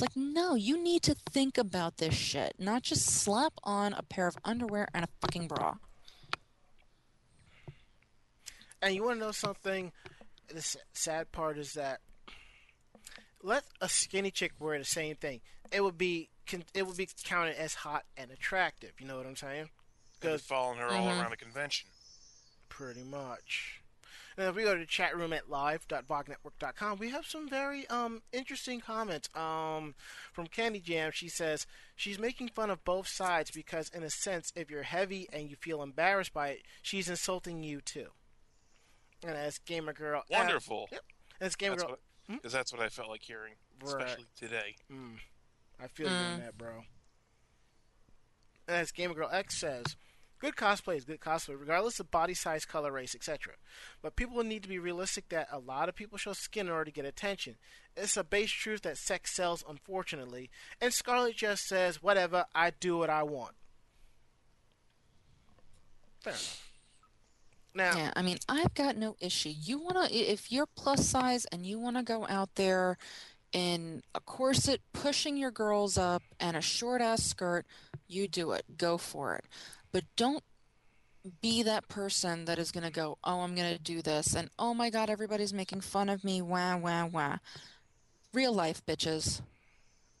It's like, no, you need to think about this shit, not just slap on a pair of underwear and a fucking bra. And you want to know something? The sad part is that let a skinny chick wear the same thing. It would be it would be counted as hot and attractive. You know what I'm saying? Because following her all Mhm. around the convention. pretty much. And if we go to the chat room at live.vognetwork.com, we have some very um interesting comments. Um, from Candy Jam, she says she's making fun of both sides because, in a sense, if you're heavy and you feel embarrassed by it, she's insulting you too. And as Gamer Girl, uh, Wonderful. yep. As Gamer That's Girl, what, because that's what I felt like hearing, Right. especially today. Mm, I feel you on that, bro. And as Gamer Girl X says, good cosplay is good cosplay, regardless of body size, color, race, etc. But people need to be realistic that a lot of people show skin in order to get attention. It's a base truth that sex sells, unfortunately. And Scarlett just says, whatever, I do what I want. Fair enough. Now, Yeah, I mean, I've got no issue. You want to, if you're plus size and you want to go out there in a corset pushing your girls up and a short ass skirt, you do it. Go for it. But don't be that person that is going to go, oh, I'm going to do this. And oh my God, everybody's making fun of me. Wah, wah, wah. Real life, bitches.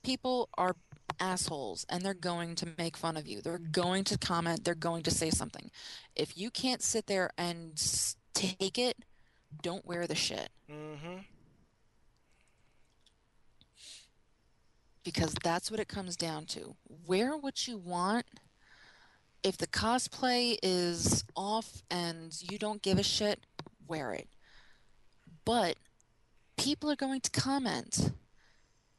People are assholes and they're going to make fun of you. They're going to comment. They're going to say something. If you can't sit there and take it, don't wear the shit mm-hmm. because that's what it comes down to. Wear what you want. If the cosplay is off and you don't give a shit, wear it. But people are going to comment.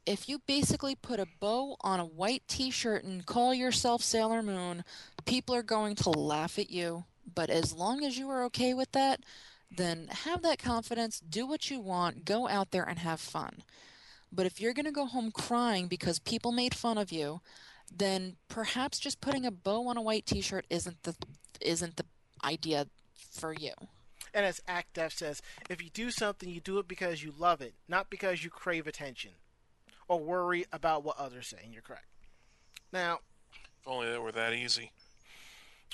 If you basically put a bow on a white t shirt and call yourself Sailor Moon, people are going to laugh at you. But as long as you are okay with that, then have that confidence, do what you want, go out there and have fun. But if you're going to go home crying because people made fun of you, then perhaps just putting a bow on a white t-shirt isn't the isn't the idea for you. And as ActDef says, if you do something, you do it because you love it, not because you crave attention or worry about what others say. And you're correct. Now, If only that were that easy.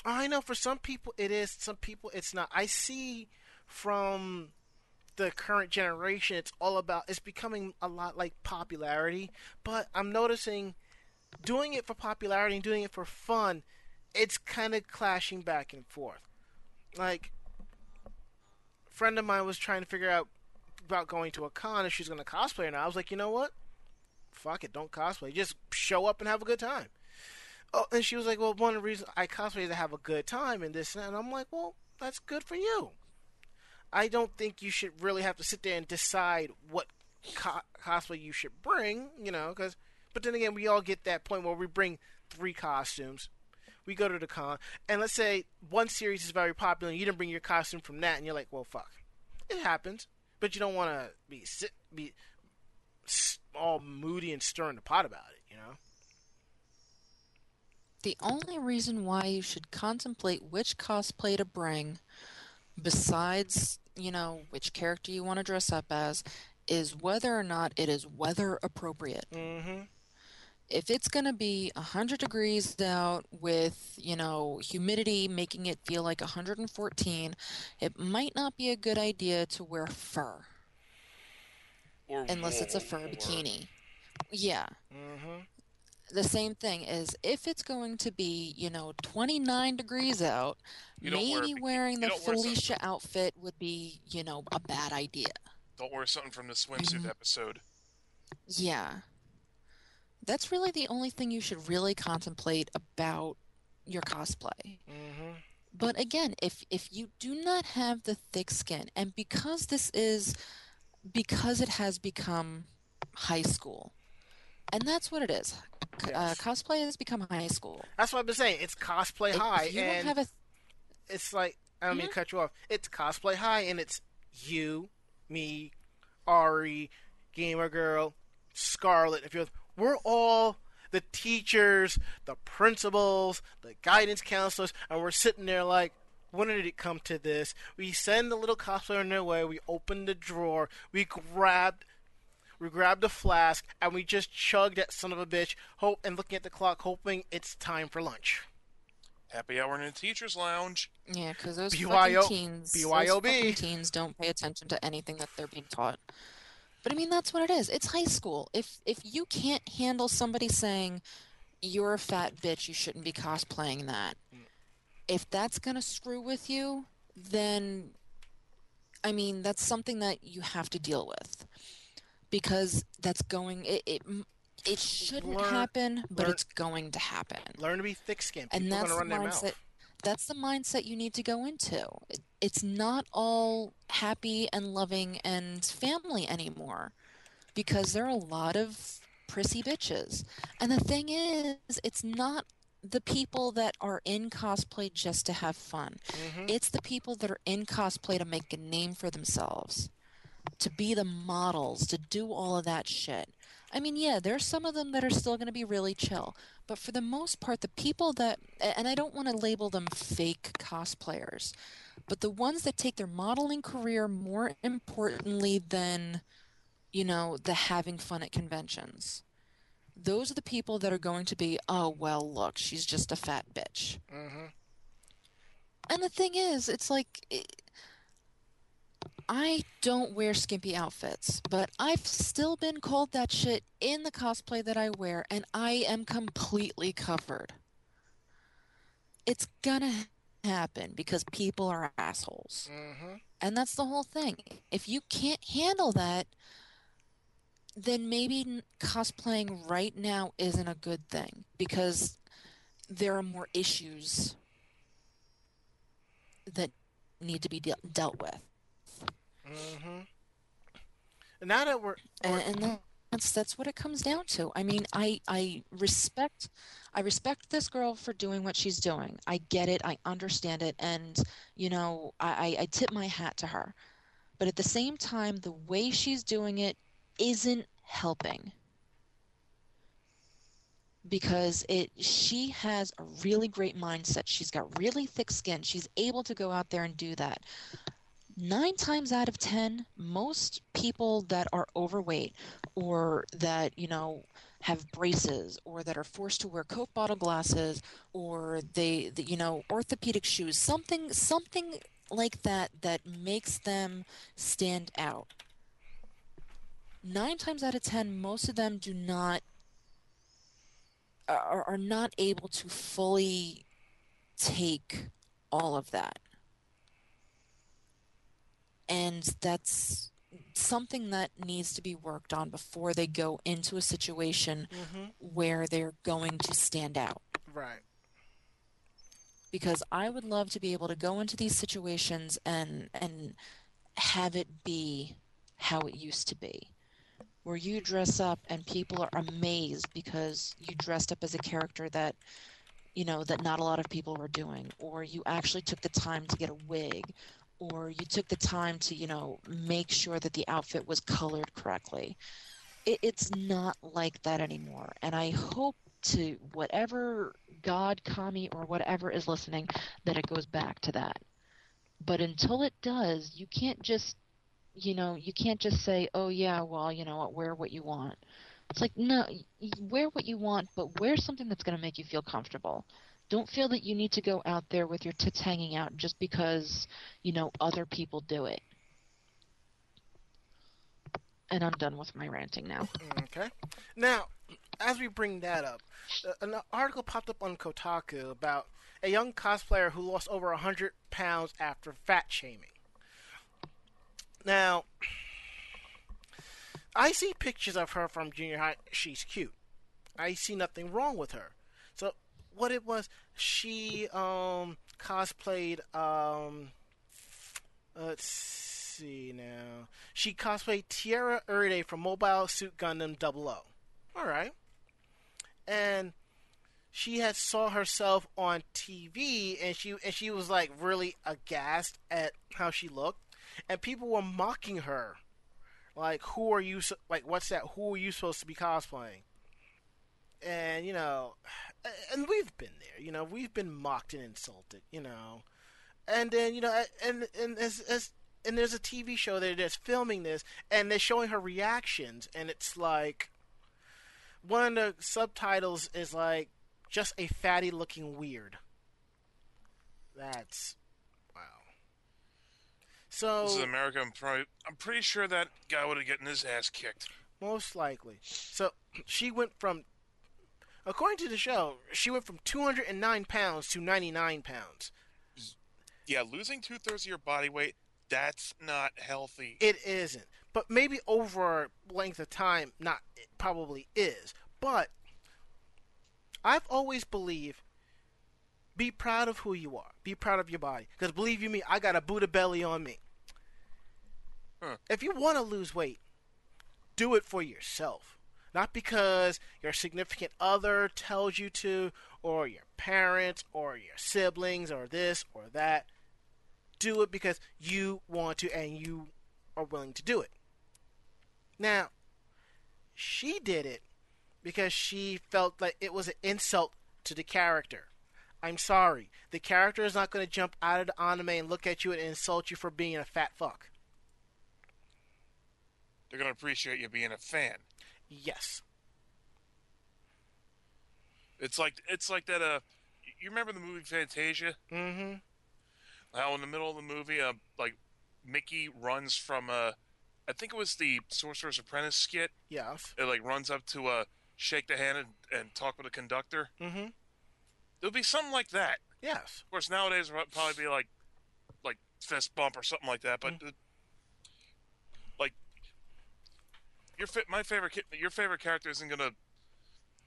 I know for some people it is, some people it's not. I see from the current generation, it's all about, it's becoming a lot like popularity, but I'm noticing doing it for popularity and doing it for fun, it's kind of clashing back and forth. Like, a friend of mine was trying to figure out about going to a con if she's going to cosplay or not. I was like, you know what? Fuck it, don't cosplay. Just show up and have a good time. Oh, and she was like, well, one of the reasons I cosplay is to have a good time and this and that. And I'm like, well, that's good for you. I don't think you should really have to sit there and decide what co- cosplay you should bring, you know, because. But then again, we all get that point where we bring three costumes. We go to the con, and let's say one series is very popular, and you didn't bring your costume from that, and you're like, well, fuck. It happens, but you don't want to be sit, be all moody and stirring the pot about it, you know. The only reason why you should contemplate which cosplay to bring, besides, you know, which character you want to dress up as, is whether or not it is weather appropriate. Mm-hmm. If it's going to be 100 degrees out with, you know, humidity making it feel like 114, it might not be a good idea to wear fur, Or unless it's a fur or- bikini. Yeah. Mm-hmm. the same thing is if it's going to be, you know, 29 degrees out, don't wear maybe wearing the don't wear Felicia outfit would be, you know, a bad idea. Don't wear something from the swimsuit Mhm. episode. Yeah. That's really the only thing you should really contemplate about your cosplay. Mm-hmm. But again, if if you do not have the thick skin and because this is because it has become high school. And that's what it is. c- uh, cosplay has become high school. That's what I've been saying. It's cosplay If- high, you and a it's like I don't mean Mm-hmm. to cut you off. It's cosplay high, and it's you, me, Ari, Gamer Girl, Scarlet. If you're, we're all the teachers, the principals, the guidance counselors, and we're sitting there like, when did it come to this? We send the little cosplayer on their way. We open the drawer. We grabbed. We grabbed a flask and we just chugged that son of a bitch, hope and looking at the clock, hoping it's time for lunch. Happy hour in the teacher's lounge. Yeah, because those BYO fucking teens, those fucking teens don't pay attention to anything that they're being taught. But I mean, that's what it is. It's high school. If if you can't handle somebody saying you're a fat bitch, you shouldn't be cosplaying that. Mm. If that's gonna screw with you, then I mean, that's something that you have to deal with because that's going. It it, it shouldn't Learn- happen, but learn- it's going to happen Learn to be thick-skinned. People and that's the mindset. That's the mindset you need to go into. It's not all happy and loving and family anymore because there are a lot of prissy bitches. And the thing is it's not the people that are in cosplay just to have fun. Mm-hmm. it's the people that are in cosplay to make a name for themselves to be the models to do all of that shit I mean, yeah, there's some of them that are still going to be really chill, but for the most part, the people that, and I don't want to label them fake cosplayers, but the ones that take their modeling career more importantly than, you know, the having fun at conventions. Those are the people that are going to be, oh, well, look, she's just a fat bitch. Mm-hmm. And the thing is, it's like it, I don't wear skimpy outfits, but I've still been called that shit in the cosplay that I wear, and I am completely covered. It's gonna happen because people are assholes. Mm-hmm. And that's the whole thing. If you can't handle that, then maybe cosplaying right now isn't a good thing because there are more issues that need to be de- dealt with. Mm-hmm. And now that we're, And, and that's that's what it comes down to. I mean, I I respect I respect this girl for doing what she's doing. I get it. I understand it, and you know, I I I tip my hat to her. But at the same time, the way she's doing it isn't helping because it she has a really great mindset. She's got really thick skin. She's able to go out there and do that. Nine times out of ten, most people that are overweight or that, you know, have braces or that are forced to wear Coke bottle glasses or they, the, you know, orthopedic shoes, something, something like that that makes them stand out. Nine times out of ten, most of them do not are, are not able to fully take all of that. And that's something that needs to be worked on before they go into a situation mm-hmm. where they're going to stand out. right. Because I would love to be able to go into these situations and and have it be how it used to be. Where you dress up and people are amazed because you dressed up as a character that you know that not a lot of people were doing or you actually took the time to get a wig or you took the time to you know make sure that the outfit was colored correctly. It, it's not like that anymore. And i hope to whatever god kami or whatever is listening that it goes back to that. But until it does you can't just you know you can't just say oh yeah well you know what wear what you want. It's like no wear what you want but wear something that's going to make you feel comfortable don't feel that you need to go out there with your tits hanging out just because you know other people do it and i'm done with my ranting now Okay. Now, as we bring that up, uh, an article popped up on Kotaku about a young cosplayer who lost over 100 pounds after fat shaming. Now, I see pictures of her from junior high. She's cute. I see nothing wrong with her. What it was, she um cosplayed um let's see now. She cosplayed Tieria Erde from Mobile Suit Gundam 00. All right. and she had saw herself on TV, and she and she was like really aghast at how she looked, and people were mocking her, like, "Who are you? Like, what's that? Who are you supposed to be cosplaying?" And you know, and we've been there. You know, we've been mocked and insulted. You know, and then you know, and and as as and there's a TV show that is filming this, and they're showing her reactions, and it's like one of the subtitles is like just a fatty looking weird. That's wow. So This is America. I'm probably. I'm pretty sure that guy would have gotten his ass kicked. most likely, so she went from, according to the show, she went from 209 pounds to 99 pounds. Yeah, losing two thirds of your body weight. That's not healthy. It isn't, but maybe over a length of time, not it probably is. But I've always believed, be proud of who you are. Be proud of your body, because believe you me, I got a Buddha belly on me. Huh. If you want to lose weight, do it for yourself. Not because your significant other tells you to, or your parents, or your siblings, or this or that. Do it because you want to and you are willing to do it. Now, she did it because she felt like it was an insult to the character. I'm sorry. The character is not going to jump out of the anime and look at you and insult you for being a fat fuck. They're gonna appreciate you being a fan. Yes. It's like it's like that. Uh, you remember the movie Fantasia? Mm-hmm. How in the middle of the movie, uh, like Mickey runs from uh, I think it was the Sorcerer's Apprentice skit. Yes. It like runs up to uh, shake the hand and, and talk with the conductor. Mm-hmm. There'll be something like that. Yes. Of course, nowadays it'll probably be like, like fist bump or something like that. But uh, like, your my favorite ki- your favorite character isn't gonna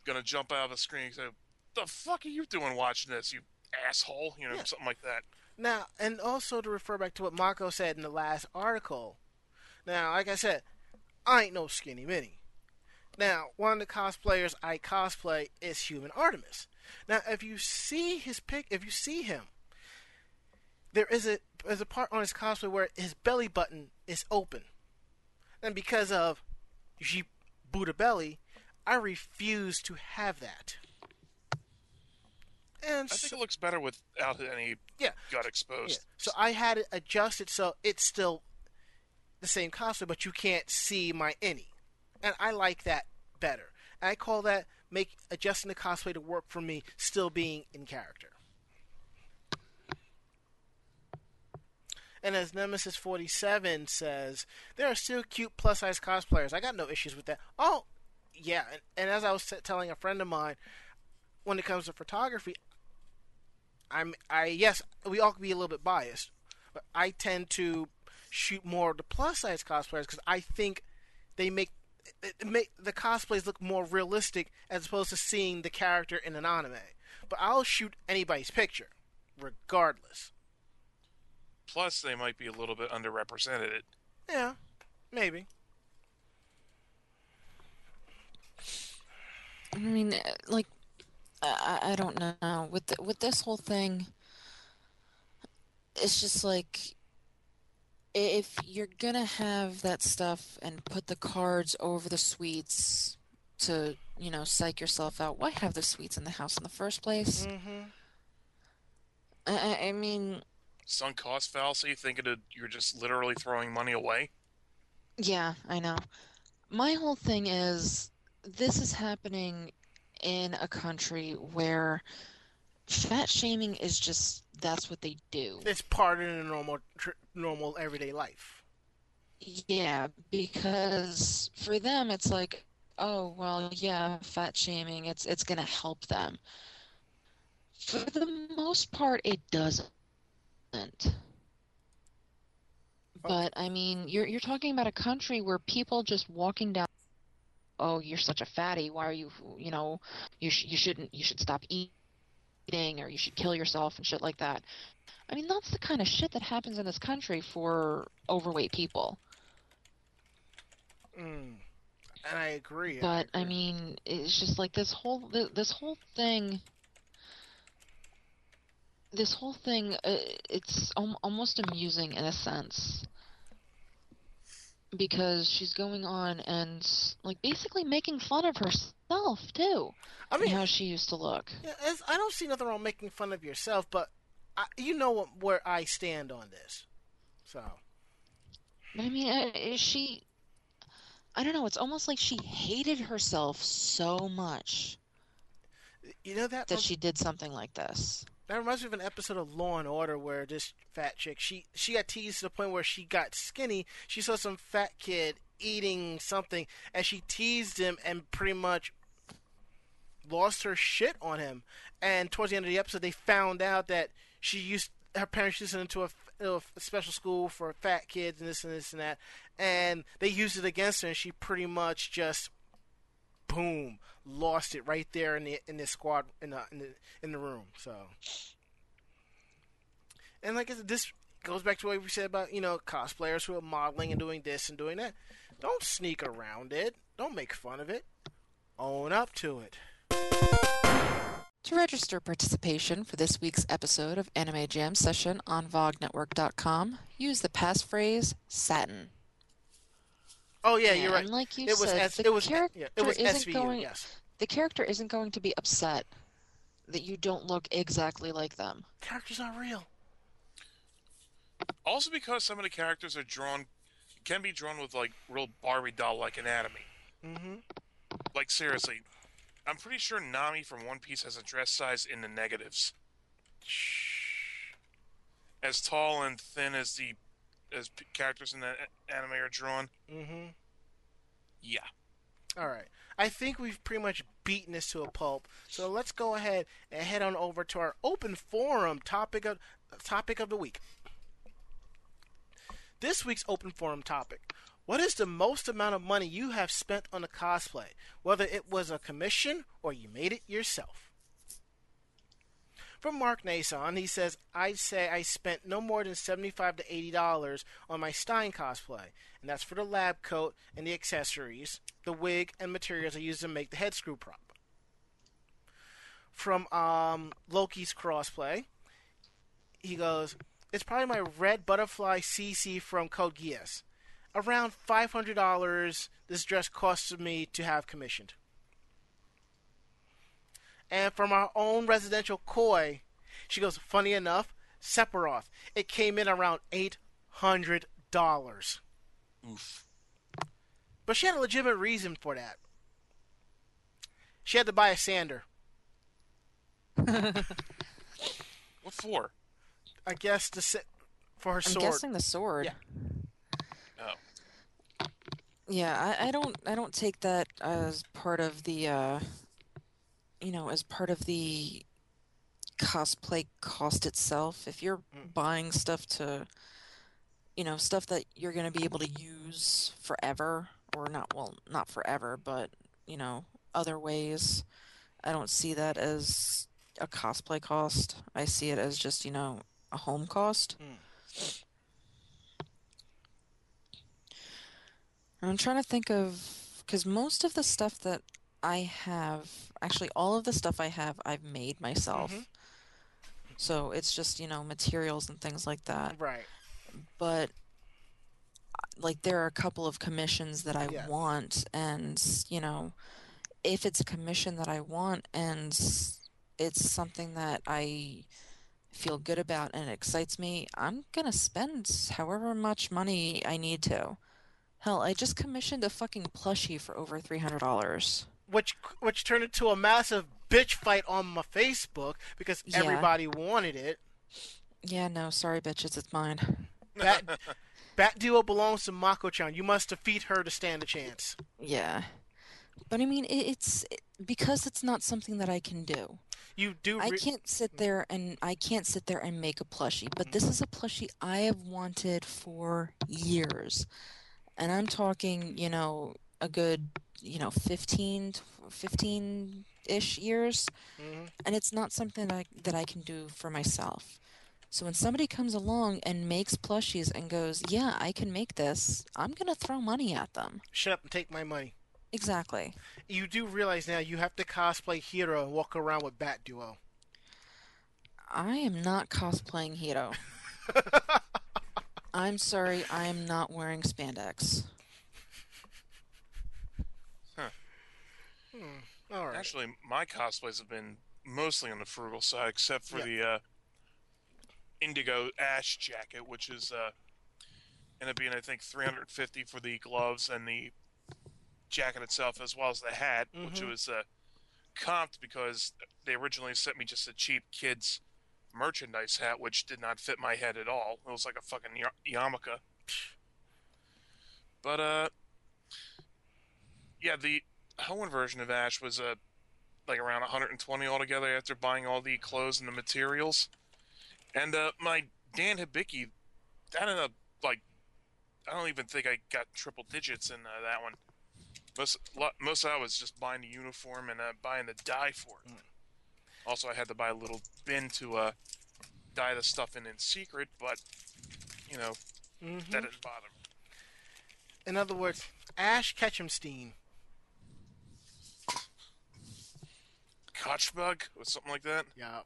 gonna jump out of the screen and say, "The fuck are you doing watching this, you asshole?" You know, Yeah. something like that. Now, and also to refer back to what Marco said in the last article. Now, like I said, I ain't no skinny mini. Now, one of the cosplayers I cosplay is Human Artemis. Now, if you see his pic, if you see him, there is a there's a part on his cosplay where his belly button is open, and because of Buddha belly, I refuse to have that. And I so- think it looks better without any yeah, gut yeah. exposed. So I had it adjusted so it's still the same costume, but you can't see my innie, and I like that better. I call that make adjusting the cosplay to work for me, still being in character. And as Nemesis forty seven says, there are still cute plus size cosplayers. I got no issues with that. Oh, yeah, and, and as I was t- telling a friend of mine, when it comes to photography, I'm I yes, we all can be a little bit biased, but I tend to shoot more of the plus size cosplayers because I think they make make the cosplays look more realistic as opposed to seeing the character in an anime. But I'll shoot anybody's picture, regardless. Plus, they might be a little bit underrepresented. Yeah, maybe. I mean, uh, like, I, I I don't know. With the, with this whole thing, it's just like if you're gonna have that stuff and put the cards over the sweets to, you know, psych yourself out, why have the sweets in the house in the first place? Mm-hmm. I, I- I mean, Sunk cost fallacy, thinking that you're just literally throwing money away. Yeah, I know. My whole thing is this is happening in a country where fat shaming is just that's what they do. It's part of the normal, tr- normal everyday life. Yeah, because for them it's like, oh, well, yeah, fat shaming, it's it's gonna help them. For the most part, it doesn't. But I mean, you're you're talking about a country where people just walking down, oh, you're such a fatty. Why are you, you know, you sh you shouldn't you should stop eating or you should kill yourself and shit like that. I mean, that's the kind of shit that happens in this country for overweight people. Mm. and I agree. But I agree. mean, it's just like this whole this whole thing. This whole thing, uh, it's al- almost amusing in a sense because she's going on and like basically making fun of herself too, I mean, how she used to look. Yeah, I don't see nothing wrong making fun of yourself, but I, you know what, where I stand on this. So, But I mean, uh, is she? I don't know. It's almost like she hated herself so much you know that that she did something like this. That reminds me of an episode of Law and Order where this fat chick she she got teased to the point where she got skinny. She saw some fat kid eating something, and she teased him and pretty much lost her shit on him. And towards the end of the episode, they found out that she used her parents used her into a, a special school for fat kids and this and this and that, and they used it against her, and she pretty much just boom lost it right there in the in the squad in the in the, in the room. So, and like said, this goes back to what we said about you know cosplayers who are modeling and doing this and doing that. Don't sneak around it. Don't make fun of it. Own up to it. To register participation for this week's episode of Anime Jam Session on VogNetwork.com, use the passphrase Satin. Oh yeah, you're right. And like you it was said, S- the it was character yeah, it was isn't SVU. going. Yes, The character isn't going to be upset that you don't look exactly like them. characters aren't real. Also, because some of the characters are drawn, can be drawn with like real Barbie doll like anatomy. Mm-hmm. Like seriously, I'm pretty sure Nami from One Piece has a dress size in the negatives. As tall and thin as the as characters in the a- anime are drawn. Mm-hmm. Yeah. All right. I think we've pretty much beaten this to a pulp. So let's go ahead and head on over to our open forum topic of topic of the week. This week's open forum topic. What is the most amount of money you have spent on a cosplay, whether it was a commission or you made it yourself? From Mark Nason, he says, I'd say I spent no more than 75 to $80 on my Stein cosplay, and that's for the lab coat and the accessories, the wig, and materials I used to make the head screw prop. From um, Loki's crossplay, he goes, It's probably my red butterfly CC from Code Geass. Around $500 this dress costed me to have commissioned. And from our own residential koi, she goes, funny enough, Sephiroth. It came in around $800. Oof. But she had a legitimate reason for that. She had to buy a sander. What for? I guess to sit for her sword. I'm guessing the sword. Yeah. Oh. Yeah, I, I don't I don't take that as part of the uh you know, as part of the cosplay cost itself. If you're Mm. buying stuff to you know, stuff that you're gonna be able to use forever or not well, not forever, but you know, other ways. I don't see that as a cosplay cost. I see it as just, you know, a home cost. I'm trying to think of because most of the stuff that I have, actually, all of the stuff I have, I've made myself. Mhm. So it's just, you know, materials and things like that. Right. But, like, there are a couple of commissions that I Yeah. want, and, you know, if it's a commission that I want and it's something that I feel good about and it excites me, I'm gonna spend however much money I need to. Hell, I just commissioned a fucking plushie for over three hundred dollars. Which which turned into a massive bitch fight on my Facebook because Yeah. everybody wanted it. Yeah, no, sorry, bitches, it's mine. Bat, Bat Duo belongs to Mako-chan. You must defeat her to stand a chance. Yeah, but I mean, it, it's it, because it's not something that I can do. You do. I can't sit there and I can't sit there and make a plushie, but this is a plushie I have wanted for years. And I'm talking, you know, a good, you know, 15 15-ish years. Mhm. And it's not something that I, that I can do for myself. So when somebody comes along and makes plushies and goes, "Yeah, I can make this." I'm going to throw money at them. Shut up and take my money. exactly. You do realize now you have to cosplay Heero and walk around with Bat Duo. I am not cosplaying Heero. I'm sorry, I am not wearing spandex. All right. Actually, my cosplays have been mostly on the frugal side, except for Yeah. the uh, indigo ash jacket, which is uh, ended up being I think 350 for the gloves and the jacket itself, as well as the hat, which Mhm. was uh, comped because they originally sent me just a cheap kids merchandise hat, which did not fit my head at all. It was like a fucking y- yarmulke. But uh, yeah, the Hoenn version of Ash was uh, like around 120 altogether after buying all the clothes and the materials. And uh, my Dan Hibiki, that ended up like I don't even think I got triple digits in uh, that one. Most lo- most of that was just buying the uniform and uh, buying the dye for it. Also, I had to buy a little bin to uh, dye the stuff in in secret, but you know Mhm. that didn't bother me. In other words, Ash Ketchumstein. Kochbug or something like that. Yeah.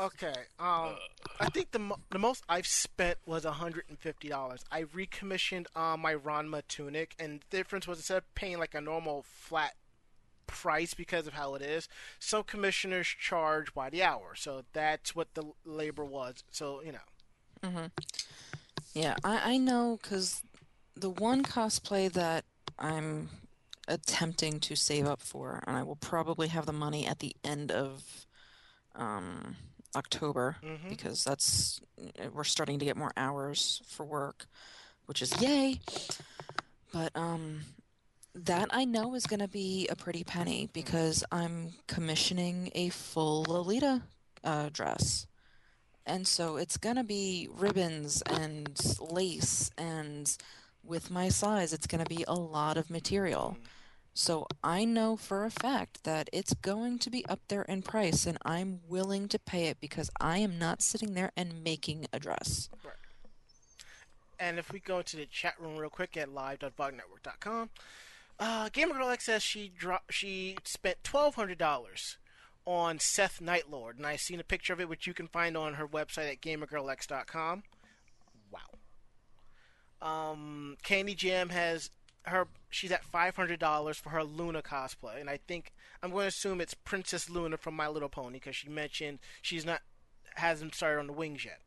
Okay. Um, I think the mo- the most I've spent was hundred and fifty dollars. I recommissioned um, my Ranma tunic, and the difference was instead of paying like a normal flat price because of how it is, some commissioners charge by the hour. So that's what the labor was. So you know. Yeah, I, I know because the one cosplay that I'm attempting to save up for, and I will probably have the money at the end of um, October Mhm. because that's we're starting to get more hours for work, which is yay. But um, that I know is going to be a pretty penny because I'm commissioning a full Lolita uh, dress. And so it's going to be ribbons and lace, and with my size, it's going to be a lot of material. So I know for a fact that it's going to be up there in price, and I'm willing to pay it because I am not sitting there and making a dress. Right. And if we go to the chat room real quick at live.vognetwork.com, uh, says she dro- she spent twelve hundred dollars on Seth Nightlord, and I've seen a picture of it, which you can find on her website at gamergirlx.com. Wow. Um, Candy Jam has her. She's at five hundred dollars for her Luna cosplay, and I think I'm going to assume it's Princess Luna from My Little Pony because she mentioned she's not hasn't started on the wings yet.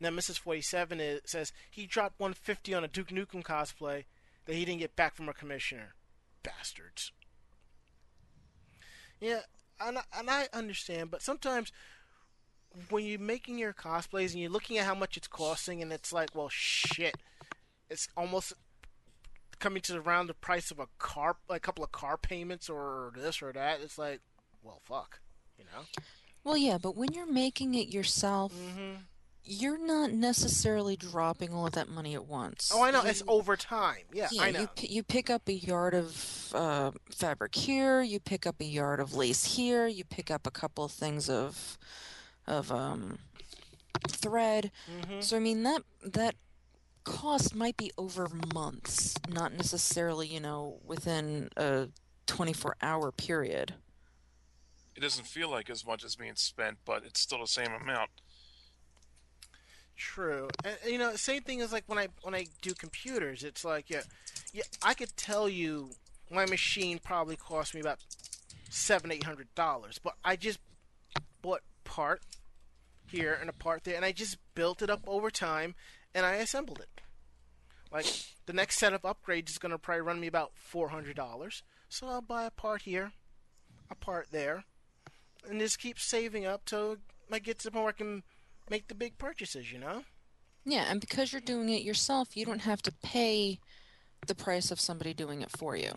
Now, Nemesis 47 is, says he dropped 150 on a Duke Nukem cosplay that he didn't get back from a commissioner. Bastards. Yeah, and I, and I understand, but sometimes when you're making your cosplays and you're looking at how much it's costing, and it's like, well, shit, it's almost coming to around the price of a car, a couple of car payments or this or that. It's like, well, fuck, you know. Well, yeah, but when you're making it yourself, Mm-hmm. you're not necessarily dropping all of that money at once. Oh, I know. You- It's over time. Yeah, Yeah, I know. you you pick up a yard of uh, fabric here, you pick up a yard of lace here, you pick up a couple of things of of um, thread. Mhm. So I mean that that cost might be over months, not necessarily you know within a 24 hour period. It doesn't feel like as much as being spent, but it's still the same amount. True, and and, you know, same thing as like when I when I do computers. It's like, yeah, yeah, I could tell you my machine probably cost me about seven, eight hundred dollars, but I just bought part here and a part there, and I just built it up over time, and I assembled it. Like the next set of upgrades is going to probably run me about four hundred dollars, so I'll buy a part here, a part there, and just keep saving up till I get to the point where I can make the big purchases. You know. Yeah, and because you're doing it yourself, you don't have to pay the price of somebody doing it for you.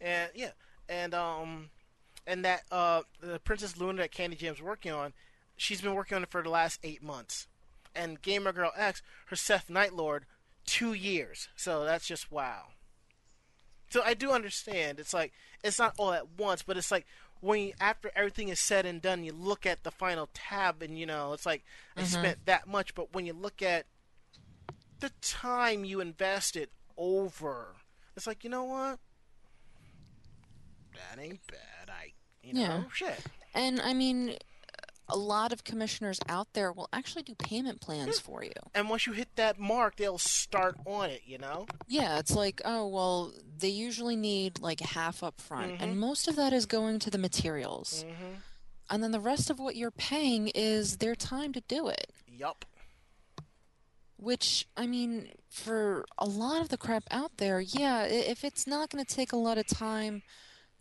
And yeah, and um, and that uh, the Princess Luna that Candy Jam's working on, she's been working on it for the last eight months, and Gamer Girl X, her Seth Nightlord, two years. So that's just wow. So I do understand. It's like it's not all at once, but it's like when you, after everything is said and done, you look at the final tab, and you know it's like I mm-hmm. spent that much. But when you look at the time you invested over It's like you know what? That ain't bad. I you know Yeah. shit. And I mean, a lot of commissioners out there will actually do payment plans for you. And once you hit that mark, they'll start on it. You know. Yeah, it's like, oh, well, they usually need like half up front, Mm-hmm. and most of that is going to the materials. And then the rest of what you're paying is their time to do it. Yup. Which, I mean, for a lot of the crap out there, yeah, if it's not going to take a lot of time,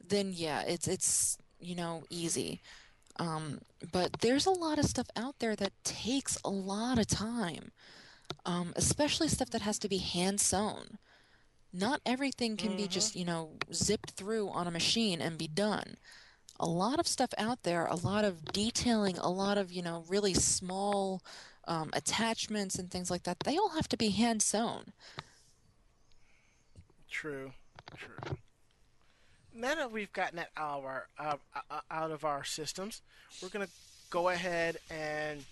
then yeah, it's it's, you know, easy. Um, but there's a lot of stuff out there that takes a lot of time, um, especially stuff that has to be hand sewn. Not everything can be just, you know, zipped through on a machine and be done. A lot of stuff out there, a lot of detailing, a lot of, you know, really small um, attachments and things like that, they all have to be hand sewn. True. True. Now that we've gotten that out of our uh, uh, out of our systems, we're gonna go ahead and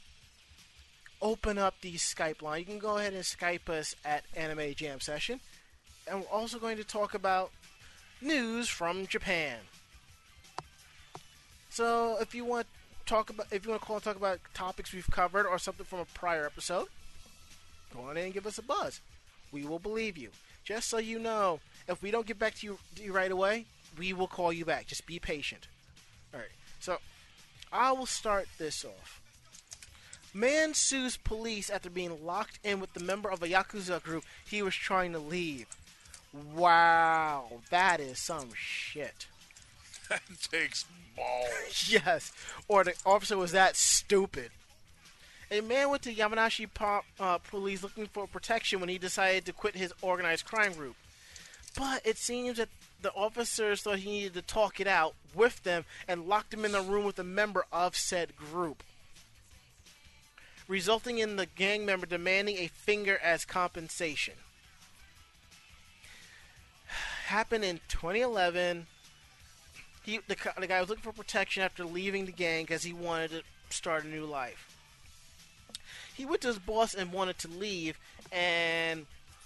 open up the Skype line. You can go ahead and Skype us at Anime Jam Session, and we're also going to talk about news from Japan. So if you want to talk about, if you want to call and talk about topics we've covered or something from a prior episode, go on in and give us a buzz. We will believe you. Just so you know, if we don't get back to you, to you right away, we will call you back. Just be patient. All right. So I will start this off. Man sues police after being locked in with the member of a yakuza group he was trying to leave. Wow, that is some shit. That takes balls. Yes, or the officer was that stupid. A man went to Yamanashi po- uh, police looking for protection when he decided to quit his organized crime group. But it seems that the officers thought he needed to talk it out with them and locked him in a room with a member of said group, resulting in the gang member demanding a finger as compensation. Happened in 2011 he the, the guy was looking for protection after leaving the gang because he wanted to start a new life. He went to his boss and wanted to leave, and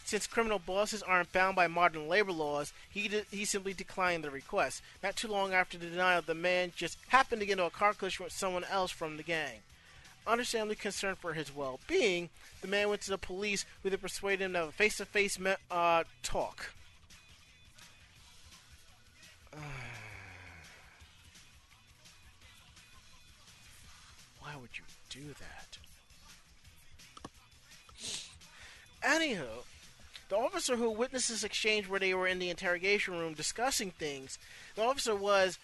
since criminal bosses aren't bound by modern labor laws, he de- he simply declined the request. Not too long after the denial, the man just happened to get into a car collision with someone else from the gang. Understandably concerned for his well-being, the man went to the police, who then persuaded him to have a face-to-face me- uh, talk. Why would you do that? Anywho, the officer who witnessed this exchange where they were in the interrogation room discussing things, the officer was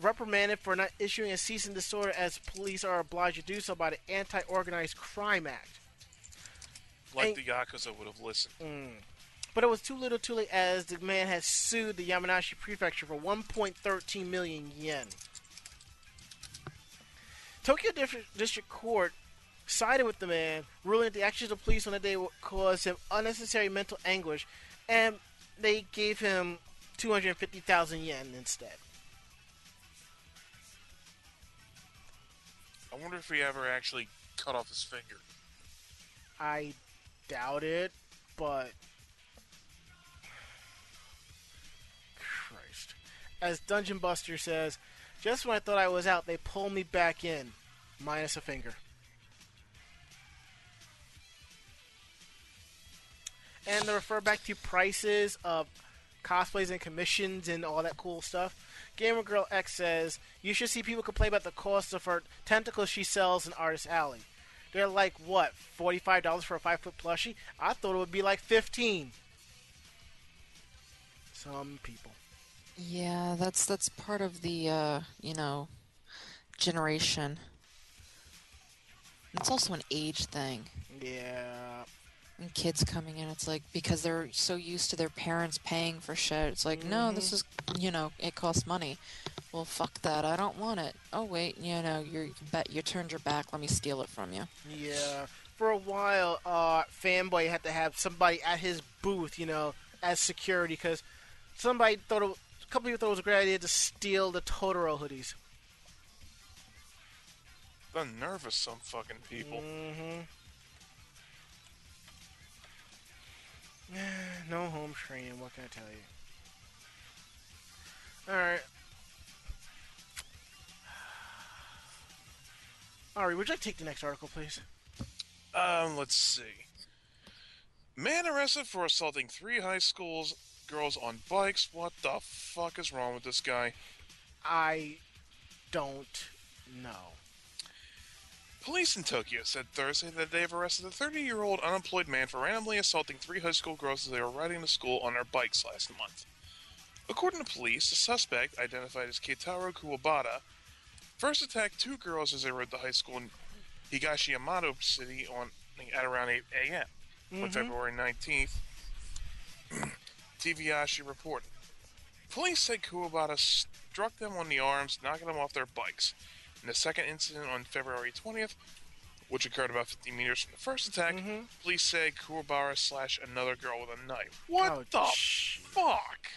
reprimanded for not issuing a cease and desist order as police are obliged to do so by the Anti-Organized Crime Act. Like Hey. the Yakuza would have listened. Mm. But it was too little too late as the man has sued the Yamanashi prefecture for 1.13 million yen. Tokyo District Court sided with the man, ruling that the actions of police on that day would cause him unnecessary mental anguish, and they gave him 250,000 yen instead. I wonder if he ever actually cut off his finger. I doubt it, but Christ. As Dungeon Buster says, just when I thought I was out, they pulled me back in, minus a finger. And to refer back to prices of cosplays and commissions and all that cool stuff, Gamer Girl X says you should see people complain about the cost of her tentacles she sells in Artist Alley. They're like what, forty-five dollars for a five-foot plushie? I thought it would be like fifteen. Some people. Yeah, that's that's part of the uh, you know, generation. It's also an age thing. Yeah. And kids coming in, it's like because they're so used to their parents paying for shit. It's like, no, this is, you know, it costs money. Well, fuck that. I don't want it. Oh wait, you know, you're bet you turned your back. Let me steal it from you. Yeah. For a while, uh, Fanboy had to have somebody at his booth, you know, as security because somebody thought it, a couple people thought it was a great idea to steal the Totoro hoodies. The nerve of some fucking people. Mm-hmm. no home training. What can I tell you? All right. Ari, would you like to take the next article, please? Um, let's see. Man arrested for assaulting three high schools girls on bikes. What the fuck is wrong with this guy? I don't know. Police in Tokyo said Thursday that they have arrested a 30-year-old unemployed man for randomly assaulting three high school girls as they were riding to school on their bikes last month. According to police, the suspect, identified as Keitaro Kuwabata, first attacked two girls as they rode to high school in Higashiyamato City on at around 8 a.m. on mm-hmm. February 19th. TV Asahi reported. Police said Kuwabata struck them on the arms, knocking them off their bikes. In the second incident on February 20th, which occurred about 50 meters from the first attack, mm-hmm. police say Kuwabara slashed another girl with a knife. What Oh, the sh- fuck?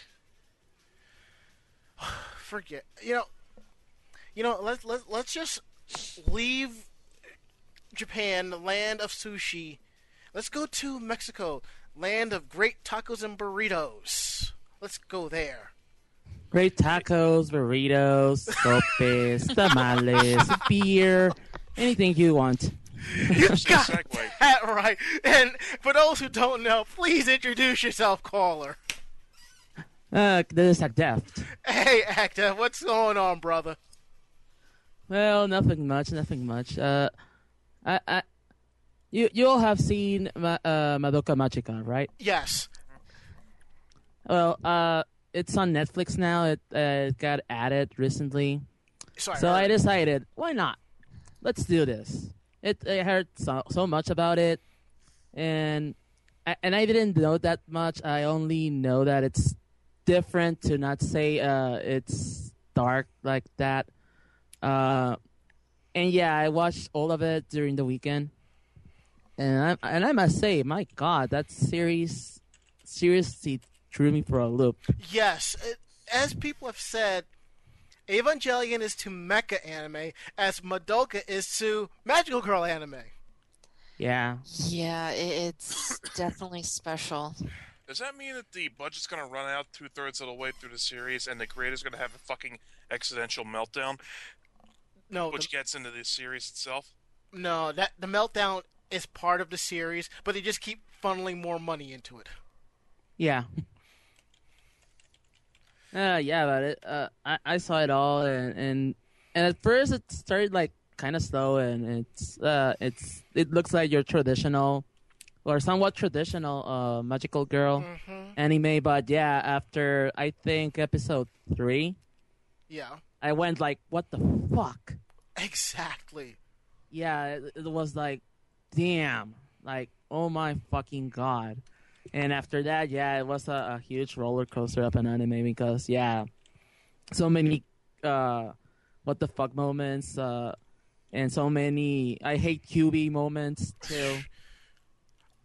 Forget. You know. You know. Let's let let's just leave Japan, the land of sushi. Let's go to Mexico, land of great tacos and burritos. Let's go there. Great tacos, burritos, sopes, tamales, beer, anything you want. A got that right. And for those who don't know, please introduce yourself, caller. Uh, this is a death. Hey, actor, what's going on, brother? Well, nothing much, nothing much. Uh, I, I, you, you all have seen Ma- uh, Madoka Magica, right? Yes. Well, uh, it's on Netflix now. It, uh, got added recently. Sorry. So I decided, why not? Let's do this. It I heard so, so much about it, and I, and I didn't know that much. I only know that it's different to not say uh, it's dark like that. Uh, and yeah, I watched all of it during the weekend, and I and I must say, my God, that series seriously threw me for a loop. Yes, uh, as people have said, Evangelion is to mecha anime as Madoka is to magical girl anime. Yeah. Yeah, it's definitely special. Does that mean that the budget's going to run out two thirds of the way through the series and the creator's going to have a fucking existential meltdown, No, which the, gets into the series itself? no, that the meltdown is part of the series, but they just keep funneling more money into it. Yeah. Uh, yeah, but it, uh, I I saw it all, and and and at first it started like kind of slow, and it's uh it's it looks like your traditional or somewhat traditional uh magical girl Mm-hmm. anime, but yeah, after I think episode three, Yeah, I went like, what the fuck? exactly. yeah, it, it was like, damn, like, oh my fucking god. And after that, yeah, it was a, a huge roller coaster of an anime because, yeah, so many, uh, what the fuck moments, uh, and so many I hate Kyubey moments too.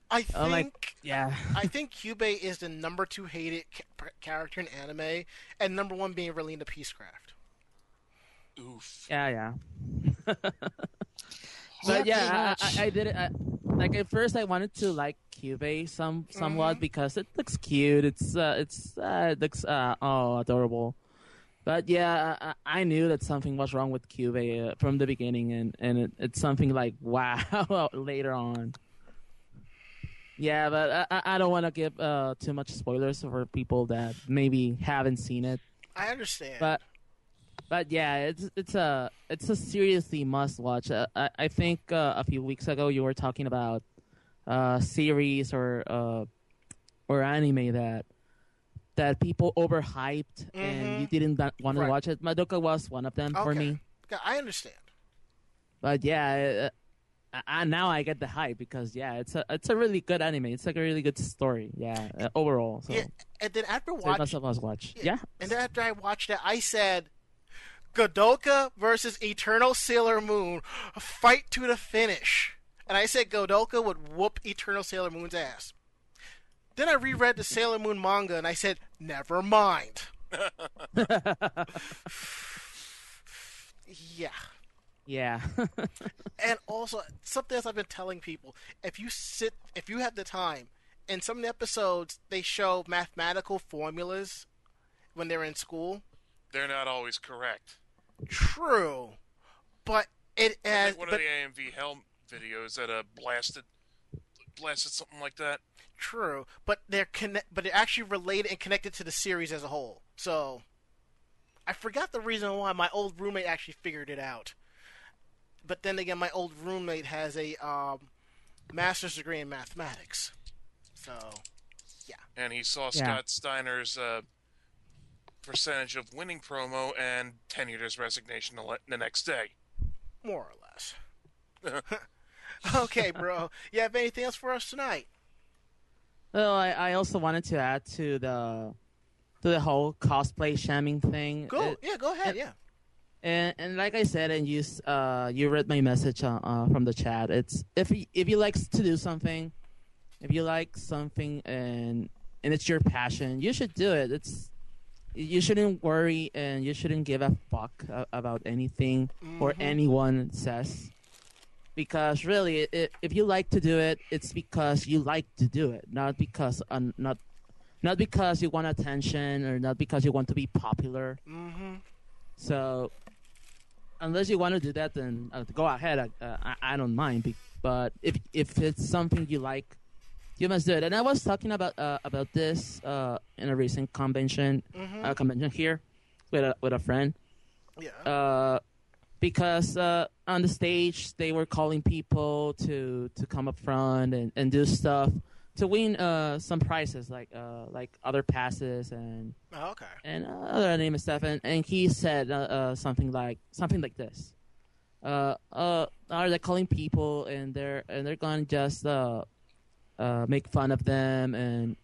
I think I'm like, yeah, I think Kyubey is the number two hated ca- character in anime, and number one being Relena Peacecraft. Oof. yeah, yeah. Yeah, but yeah, I. I, I did it. I, like at first, I wanted to like Cube some somewhat because it looks cute. It's uh, it's uh, it looks uh, oh adorable. But yeah, I, I knew that something was wrong with Cube uh, from the beginning, and and it, it's something like wow later on. Yeah, but I, I- I don't want to give uh, too much spoilers for people that maybe haven't seen it. I understand. But but yeah, it's it's a it's a seriously must watch. Uh, I I think uh, a few weeks ago you were talking about uh series or uh or anime that that people overhyped and you didn't want to Mm-hmm. Right. watch it. Madoka was one of them for me. Yeah, I understand. But yeah, uh, I, I, now I get the hype because yeah, it's a it's a really good anime. It's like a really good story. Yeah, uh, overall. So, Yeah, and then after watching, must watch. Yeah. and then after I watched it, I said, Godoka versus Eternal Sailor Moon, a fight to the finish. And I said Godoka would whoop Eternal Sailor Moon's ass. Then I reread the Sailor Moon manga, and I said, never mind. yeah. Yeah. And also, something else I've been telling people: if you sit, if you have the time, in some of the episodes they show mathematical formulas when they're in school. They're not always correct. True, but it I has. think one but, of the AMV Hell videos that uh blasted blasted something like that. True, but they're connect, but they're actually related and connected to the series as a whole. So, I forgot the reason why my old roommate actually figured it out. But then again, my old roommate has a um, master's degree in mathematics. So, yeah. And he saw Yeah. Scott Steiner's uh, percentage of winning promo and tenured his resignation the the next day. more or less. okay, bro. You have anything else for us tonight? Well, I, I also wanted to add to the to the whole cosplay shamming thing. Go. It- yeah, go ahead. and- Yeah. And and like I said, and you uh you read my message uh, uh, from the chat. It's if you, if you like to do something, if you like something and and it's your passion, you should do it. It's you shouldn't worry and you shouldn't give a fuck about anything or anyone says. Because really, it, if you like to do it, it's because you like to do it, not because uh, not not because you want attention or not because you want to be popular. Mm-hmm. So, unless you want to do that, then uh, go ahead. Uh, I, I don't mind. Be- But if if it's something you like, you must do it. And I was talking about uh, about this uh, in a recent convention Mm-hmm. uh, convention here with a with a friend. Yeah. Because uh, on the stage they were calling people to to come up front and, and do stuff to win uh, some prizes like uh, like other passes and oh, okay. and uh, other name and stuff, and, and he said uh, uh, something like something like this. Uh, uh, are they calling people and they're and they're gonna just uh, uh, make fun of them and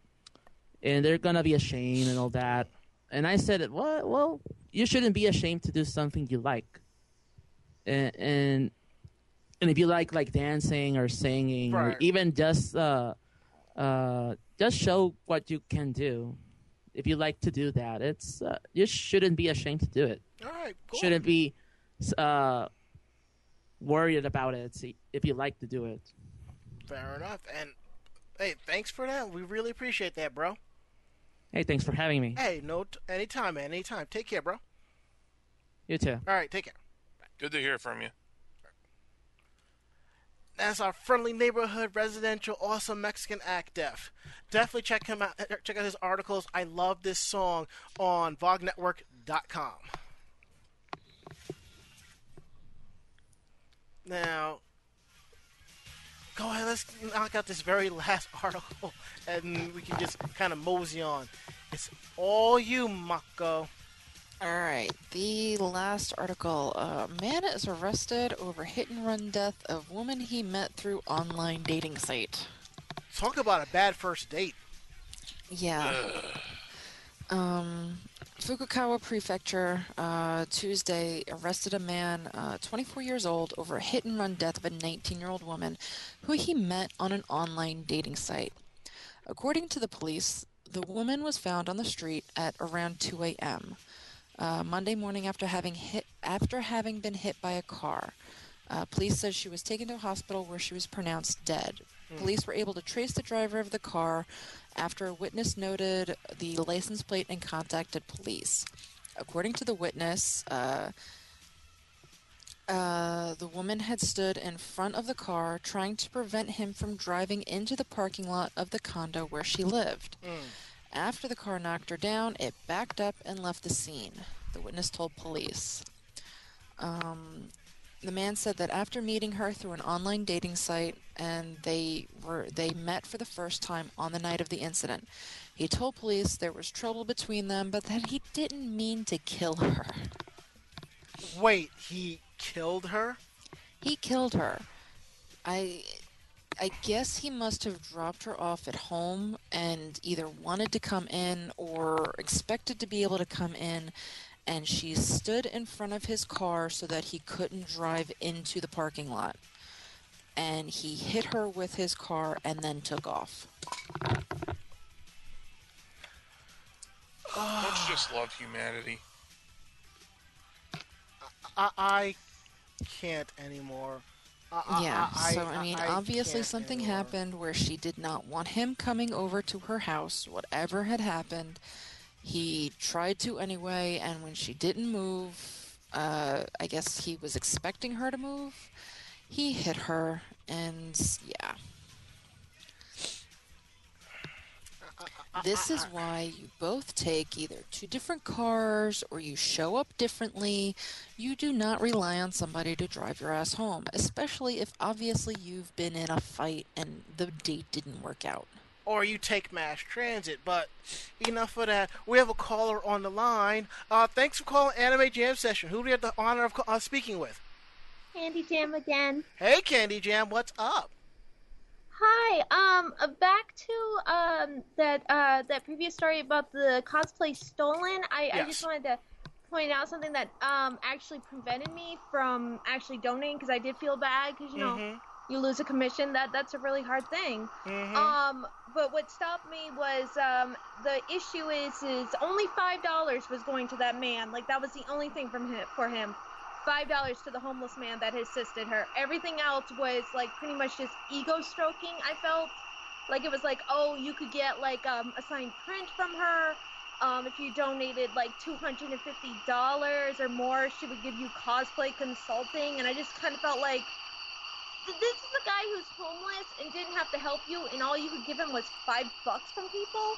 and they're gonna be ashamed and all that. And I said, what? Well, you shouldn't be ashamed to do something you like. And and, and if you like like dancing or singing or even just uh, uh, just show what you can do if you like to do that, it's uh, you shouldn't be ashamed to do it. All right. Cool. Shouldn't be uh, worried about it See, if you like to do it. Fair enough. And hey, thanks for that. We really appreciate that, bro. Hey, thanks for having me. Hey, no, t- anytime, man. Anytime. Take care, bro. You too. All right. Take care. Good to hear from you. That's our friendly neighborhood residential awesome Mexican act def. Definitely check him out. Check out his articles. I love this song on VogNetwork.com. Now, go ahead. Let's knock out this very last article, and we can just kind of mosey on. It's all you, Mako. All right, the last article. Uh, man is arrested over hit and run death of woman he met through online dating site. Talk about a bad first date. Yeah. Um, Fukuoka Prefecture uh, Tuesday arrested a man, uh, 24 years old, over a hit and run death of a 19 year old woman who he met on an online dating site. According to the police, the woman was found on the street at around 2 a.m. Uh, Monday morning after having hit after having been hit by a car. Uh, police said she was taken to a hospital where she was pronounced dead. Police were able to trace the driver of the car after a witness noted the license plate and contacted police. According to the witness, uh, uh, the woman had stood in front of the car trying to prevent him from driving into the parking lot of the condo where she lived. After the car knocked her down, it backed up and left the scene, the witness told police. Um, the man said that after meeting her through an online dating site and they were they met for the first time on the night of the incident. He told police there was trouble between them, but that he didn't mean to kill her. Wait, he killed her? He killed her. I I guess he must have dropped her off at home and either wanted to come in or expected to be able to come in and she stood in front of his car so that he couldn't drive into the parking lot. And he hit her with his car and then took off. Don't you just love humanity? I, I can't anymore. I- Yeah, I- so I mean, obviously something happened where she did not want him coming over to her house, whatever had happened. He tried to anyway, and when she didn't move, uh, I guess he was expecting her to move. He hit her, and yeah. This is why you both take either two different cars or you show up differently. You do not rely on somebody to drive your ass home, especially if obviously you've been in a fight and the date didn't work out. or you take mass transit. But enough of that. We have a caller on the line. Uh, thanks for calling Anime Jam Session. Who do we have the honor of uh, speaking with? Candy Jam again. Hey, Candy Jam, what's up? Hi. Um, uh, back to um that uh that previous story about the cosplay stolen. I, I just wanted to point out something that um actually prevented me from actually donating because I did feel bad because you know Mhm. you lose a commission that that's a really hard thing. Mhm. Um, but what stopped me was um the issue is is only five dollars was going to that man. Like that was the only thing from him for him. Five dollars to the homeless man that assisted her. Everything else was like pretty much just ego stroking. I felt like it was like, oh, you could get like um, a signed print from her. Um, if you donated like two hundred and fifty dollars or more, she would give you cosplay consulting. And I just kind of felt like this is a guy who's homeless and didn't have to help you, and all you could give him was five bucks from people.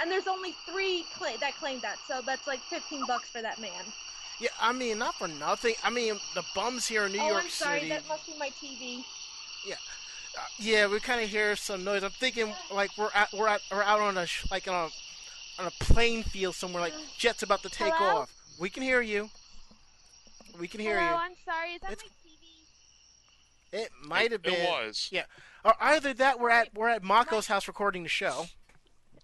And there's only three cla- that claimed that, so that's like fifteen bucks for that man. Yeah, I mean, not for nothing. I mean, the bums here in New oh, York I'm sorry, City. that must be my TV. Uh, yeah, we kind of hear some noise. I'm thinking like we're at, we're at, we're out on a sh- like on a on a playing field somewhere, like jets about to take Hello? off. We can hear you. We can hear Hello, you. I'm sorry. Is that It's- my TV? It might have been. It been. was. Yeah. Or either that, we're at we're at Mako's house recording the show.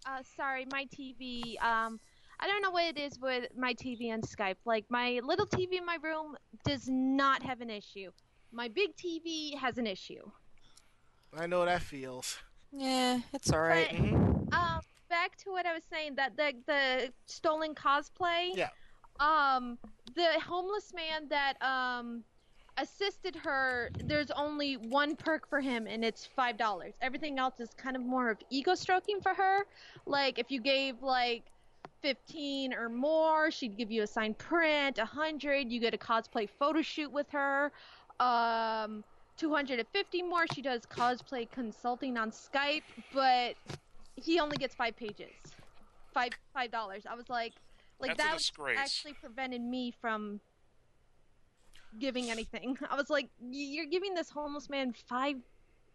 Uh, sorry, my TV. Um, I don't know what it is with my TV and Skype. Like my little TV in my room does not have an issue. My big TV has an issue. I know that feels. Yeah, it's alright. But, Mhm. um, back to what I was saying that the the stolen cosplay. Yeah. Um, the homeless man that um assisted her. There's only one perk for him, and it's five dollars. Everything else is kind of more of ego stroking for her. Like if you gave like. 15 or more she'd give you a signed print 100 you get a cosplay photo shoot with her. Um 250 more she does cosplay consulting on skype but he only gets five pages. Five five dollars. I was like like That's that actually prevented me from giving anything. I was like you're giving this homeless man five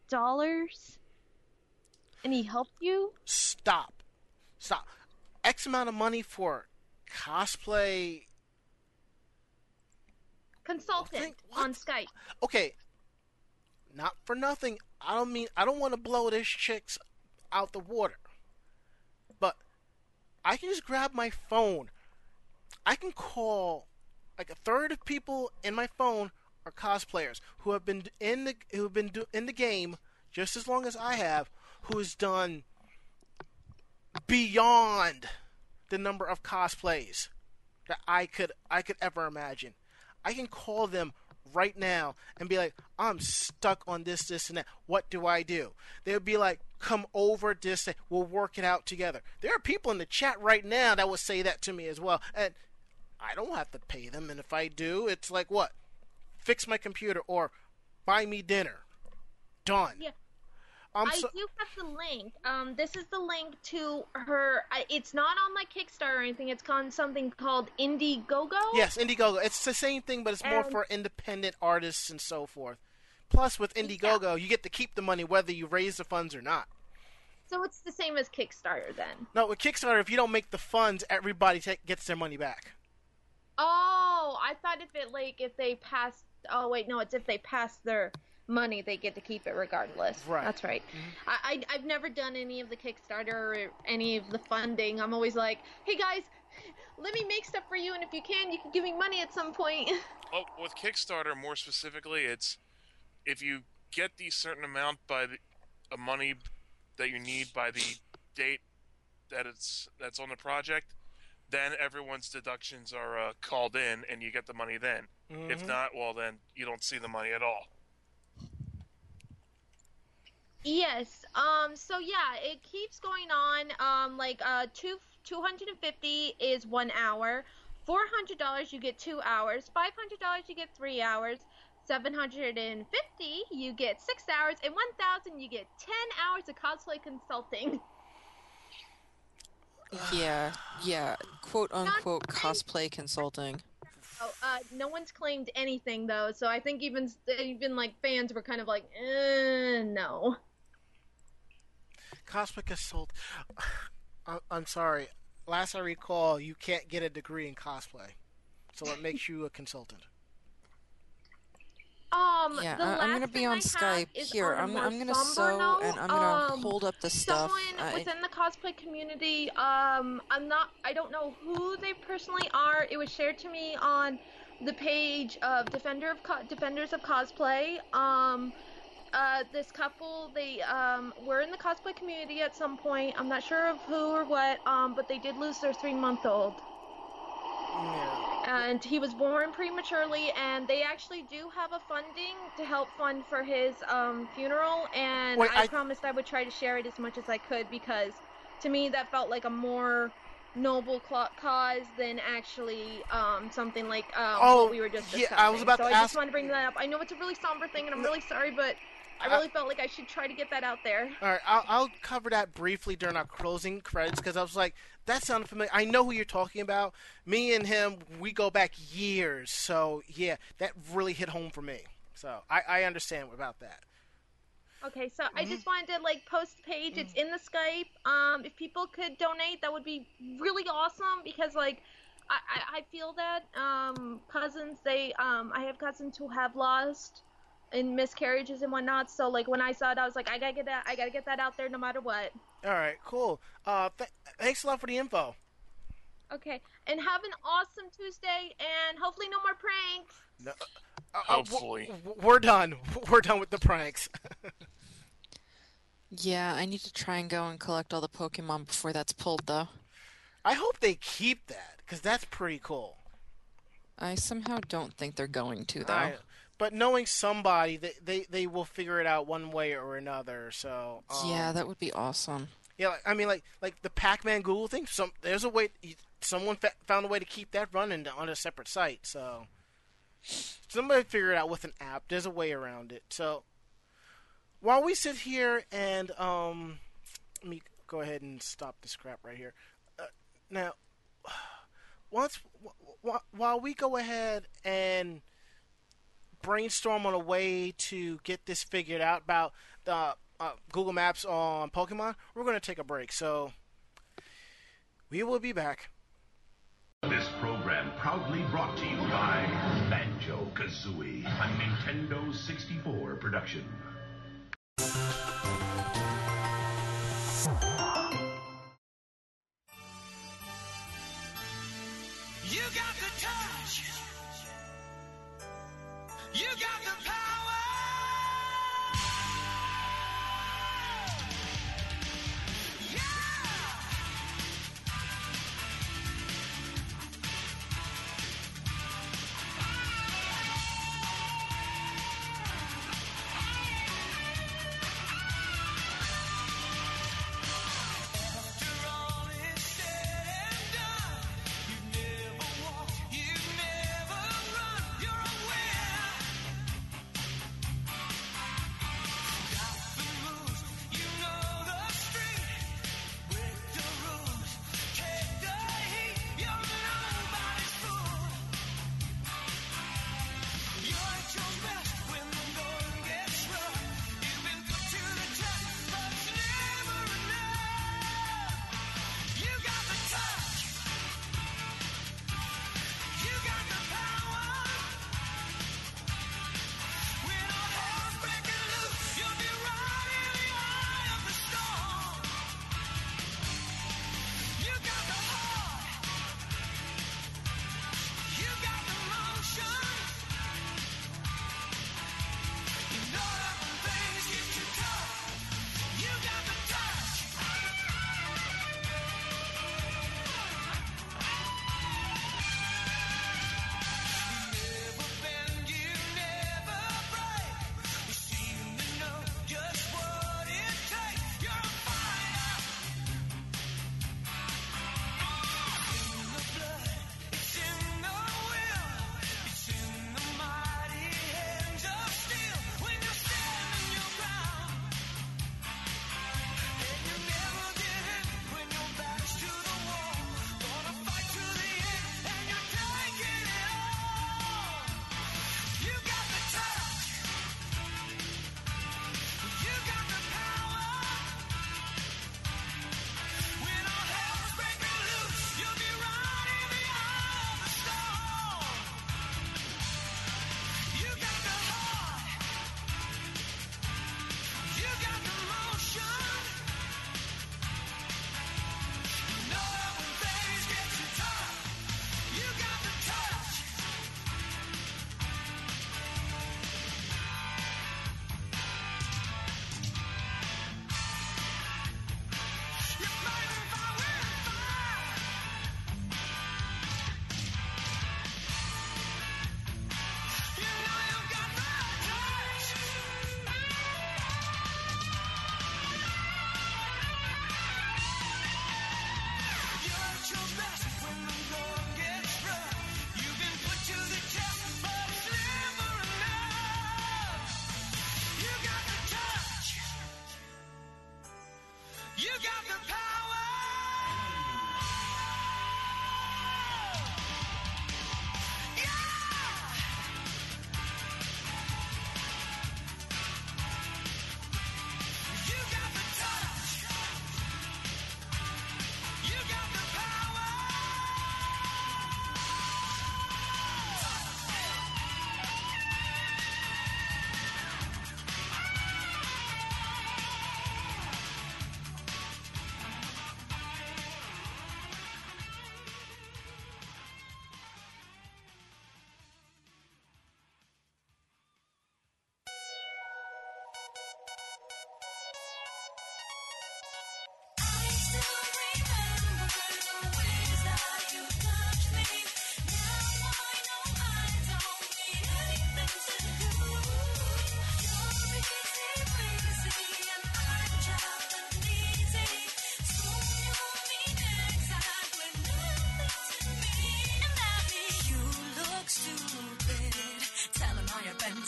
dollars? And he helped you? Stop. Stop. X amount of money for cosplay. consultant Think- on skype Okay. Not for nothing. I don't mean I don't want to blow this chick's out the water. But I can just grab my phone. I can call like a third of people in my phone are cosplayers who have been in the who have been do, in the game just as long as I have, who has done beyond the number of cosplays that I could I could ever imagine. I can call them right now and be like, I'm stuck on this, this, and that. What do I do? They would be like, come over this, thing. we'll work it out together. There are people in the chat right now that would say that to me as well, and I don't have to pay them. And if I do, it's like what? Fix my computer or buy me dinner. Done. Yeah. I'm I so, do have the link. Um, this is the link to her. I, it's not on my Kickstarter or anything. It's on something called Indiegogo. Yes, Indiegogo. It's the same thing, but it's more And- for independent artists and so forth. Plus, with Indiegogo, you get to keep the money whether you raise the funds or not. So it's the same as Kickstarter then. No, with Kickstarter, if you don't make the funds, everybody ta gets their money back. Oh, I thought if it like if they pass. Oh wait, no, it's if they pass their money, they get to keep it regardless. Right. Mm-hmm. That's right. I, I I've never done any of the Kickstarter or any of the funding. I'm always like, hey guys, let me make stuff for you, and if you can, you can give me money at some point. Well, with Kickstarter, more specifically, it's if you get the certain amount by the of money that you need by the date that it's that's on the project, then everyone's deductions are uh, called in, and you get the money then. If Mhm. not, well, then you don't see the money at all. Yes. Um. So yeah, it keeps going on. Um. Like uh, two two hundred and fifty is one hour. Four hundred dollars you get two hours. Five hundred dollars you get three hours. Seven hundred and fifty you get six hours, and one thousand you get ten hours of cosplay consulting. Yeah, yeah. Quote unquote cosplay consulting. Oh, uh, no one's claimed anything though, so I think even even like fans were kind of like, eh, no. Cosmic Consult. I- I'm sorry. Last I recall, you can't get a degree in cosplay, so it makes you a consultant. Um, Yeah, the I- I'm last gonna be on I have Skype. is Here, on a I'm- I'm gonna sew note. and I'm gonna Um, hold up the stuff. Someone I- within the cosplay community, um, I'm not, I don't know who they personally are. It was shared to me on the page of Defender of Co- Defenders of Cosplay. Um, uh, this couple, they um, were in the cosplay community at some point. I'm not sure of who or what, um, but they did lose their three-month-old Yeah. and he was born prematurely and they actually do have a funding to help fund for his um, funeral and Wait, I, I- promised i would try to share it as much as i could because to me that felt like a more noble cause than actually um, something like um, Oh, what we were just discussing. yeah. I was about so to I just ask- wanted to bring that up. I know it's a really somber thing, and I'm really sorry, but I I- really felt like I should try to get that out there. All right, I'll, I'll cover that briefly during our closing credits because I was like, that sounded familiar. I know who you're talking about. Me and him, we go back years, so yeah, that really hit home for me. So I, I understand about that. Okay, so I Mm-hmm. just wanted to like post the page. It's in the Skype. Um, if people could donate, that would be really awesome because like I, I, I feel that um cousins they um I have cousins who have lost in miscarriages and whatnot. So like when I saw it, I was like I gotta get that I gotta get that out there no matter what. All right, cool. Uh, th- thanks a lot for the info. Okay, and have an awesome Tuesday and hopefully no more pranks. No, uh, uh, Hopefully. w- w- we're done. We're done with the pranks. Yeah, I need to try and go and collect all the Pokemon before that's pulled, though. I hope they keep that because that's pretty cool. I somehow don't think they're going to, though. I- but knowing somebody, they, they they will figure it out one way or another. So um, yeah, that would be awesome. Yeah, like, I mean, like like the Pac-Man Google thing. Some there's a way. Someone fa- found a way to keep that running on a separate site. So somebody figured it out with an app. There's a way around it. So while we sit here and um, let me go ahead and stop the scrap right here. Uh, now, once wh- wh- while we go ahead and brainstorm on a way to get this figured out about the uh, Google Maps on Pokemon, we're going to take a break. So we will be back. This program proudly brought to you by Banjo Kazooie, a Nintendo 64 production. You got the touch. You got the power.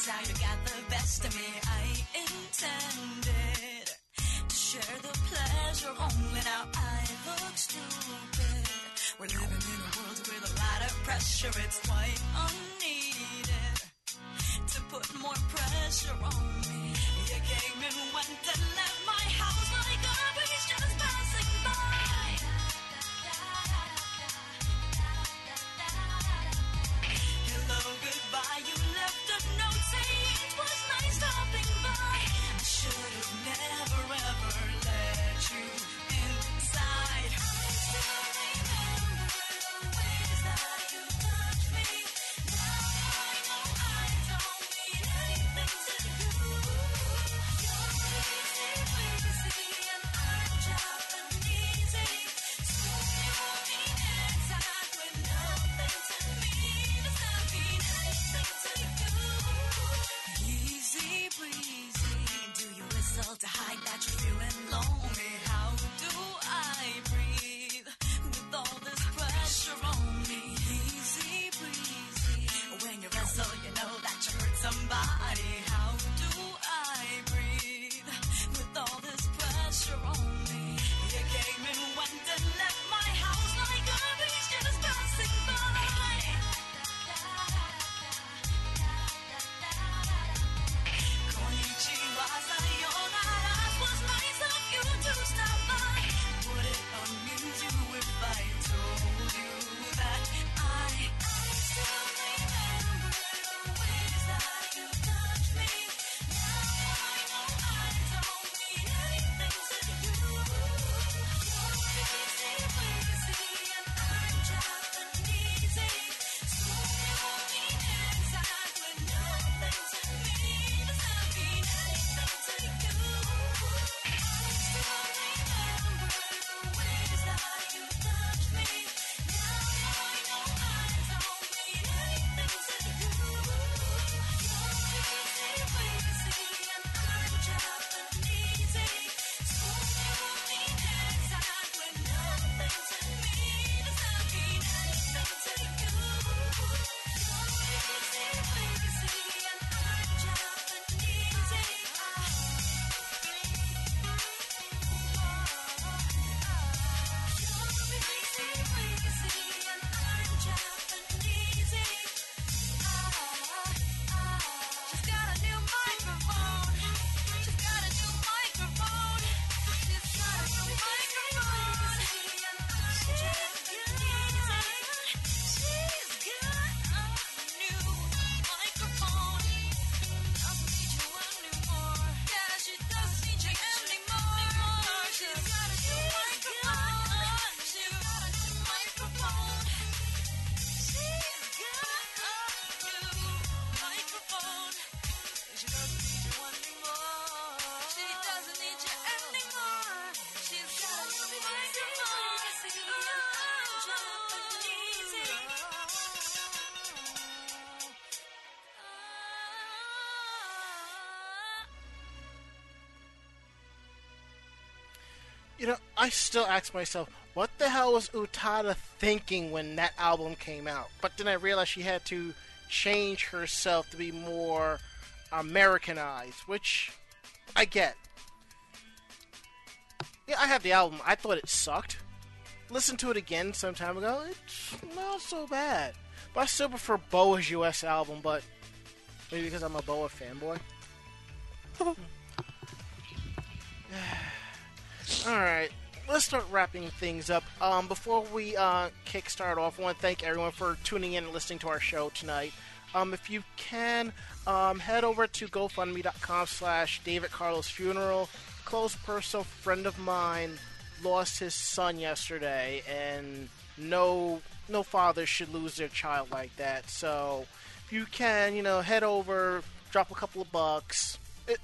How you got the best of me. I intended to share the pleasure only. Now I look stupid. We're living in a world with a lot of pressure. It's You know, I still ask myself, what the hell was Utada thinking when that album came out? But then I realized she had to change herself to be more Americanized, which I get. Yeah, I have the album. I thought it sucked. Listened to it again some time ago. It's not so bad. But I still prefer Boa's US album, but maybe because I'm a Boa fanboy. wrapping things up. Um, before we uh, kick start off, I want to thank everyone for tuning in and listening to our show tonight. Um, if you can, um, head over to GoFundMe.com slash David Carlos Funeral. Close personal friend of mine lost his son yesterday, and no no father should lose their child like that. So, if you can, you know, head over, drop a couple of bucks. It,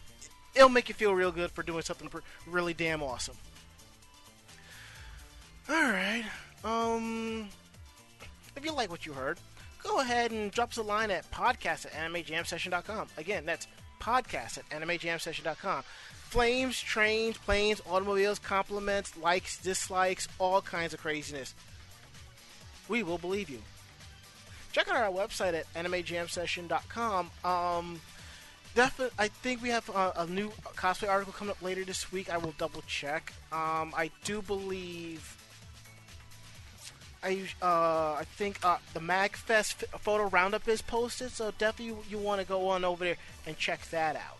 it'll make you feel real good for doing something really damn awesome. All right. Um, if you like what you heard, go ahead and drop us a line at podcast at animejamsession.com. Again, that's podcast at animejamsession.com. Flames, trains, planes, automobiles, compliments, likes, dislikes, all kinds of craziness. We will believe you. Check out our website at animejamsession.com. Um, definitely, I think we have a, a new cosplay article coming up later this week. I will double check. Um, I do believe I uh, I think uh, the MagFest photo roundup is posted, so definitely you, want to go on over there and check that out.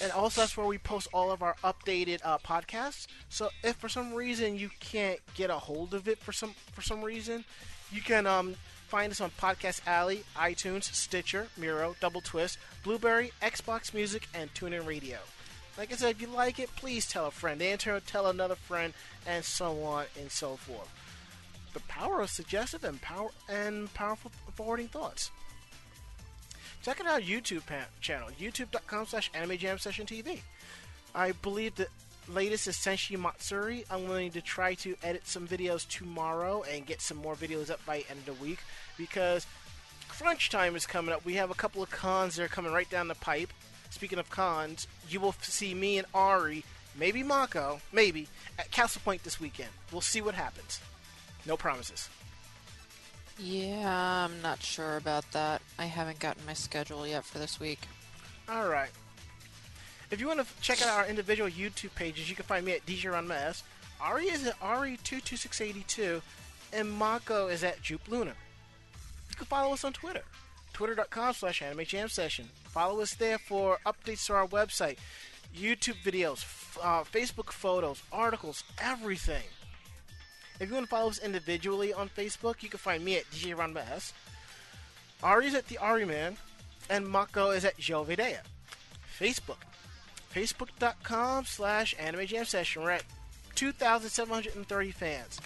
And also, that's where we post all of our updated uh, podcasts. So if for some reason you can't get a hold of it for some for some reason, you can um, find us on Podcast Alley, iTunes, Stitcher, Miro, Double Twist, Blueberry, Xbox Music, and TuneIn Radio. Like I said, if you like it, please tell a friend. Turn, tell another friend, and so on and so forth the power of suggestive and power and powerful forwarding thoughts. Check out our YouTube pa- channel, youtube.com slash anime jam session TV. I believe the latest is Senshi Matsuri. I'm going to try to edit some videos tomorrow and get some more videos up by end of the week because crunch time is coming up. We have a couple of cons that are coming right down the pipe. Speaking of cons, you will see me and Ari, maybe Mako, maybe, at Castle Point this weekend. We'll see what happens. No promises. Yeah, I'm not sure about that. I haven't gotten my schedule yet for this week. All right. If you want to check out our individual YouTube pages, you can find me at DJ Ranma S. Ari is at Ari22682, and Mako is at Jupe Luna. You can follow us on Twitter, twitter.com slash anime jam session. Follow us there for updates to our website, YouTube videos, uh, Facebook photos, articles, everything. If you want to follow us individually on Facebook, you can find me at DJ Ranma S. Ari's at the Ari Man, and Mako is at Joe Videa. Facebook. Facebook.com slash Anime Jam Session. We're at 2,730 fans.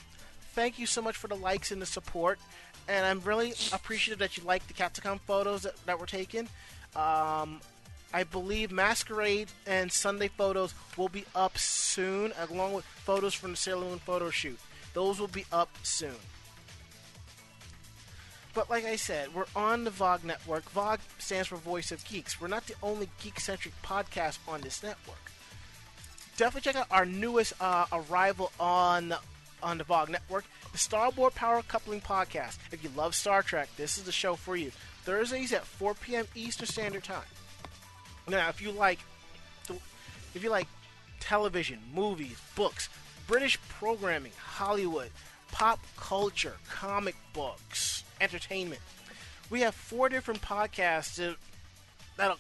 Thank you so much for the likes and the support. And I'm really appreciative that you like the Capcom photos that, that were taken. Um, I believe Masquerade and Sunday photos will be up soon, along with photos from the Sailor Moon photo shoot. Those will be up soon. But like I said, we're on the VOG network. VOG stands for Voice of Geeks. We're not the only geek centric podcast on this network. Definitely check out our newest uh, arrival on on the VOG network, the Starboard Power Coupling Podcast. If you love Star Trek, this is the show for you. Thursdays at 4 p.m. Eastern Standard Time. Now, if you like, if you like television, movies, books, British programming, Hollywood, pop culture, comic books, entertainment. We have four different podcasts that, that'll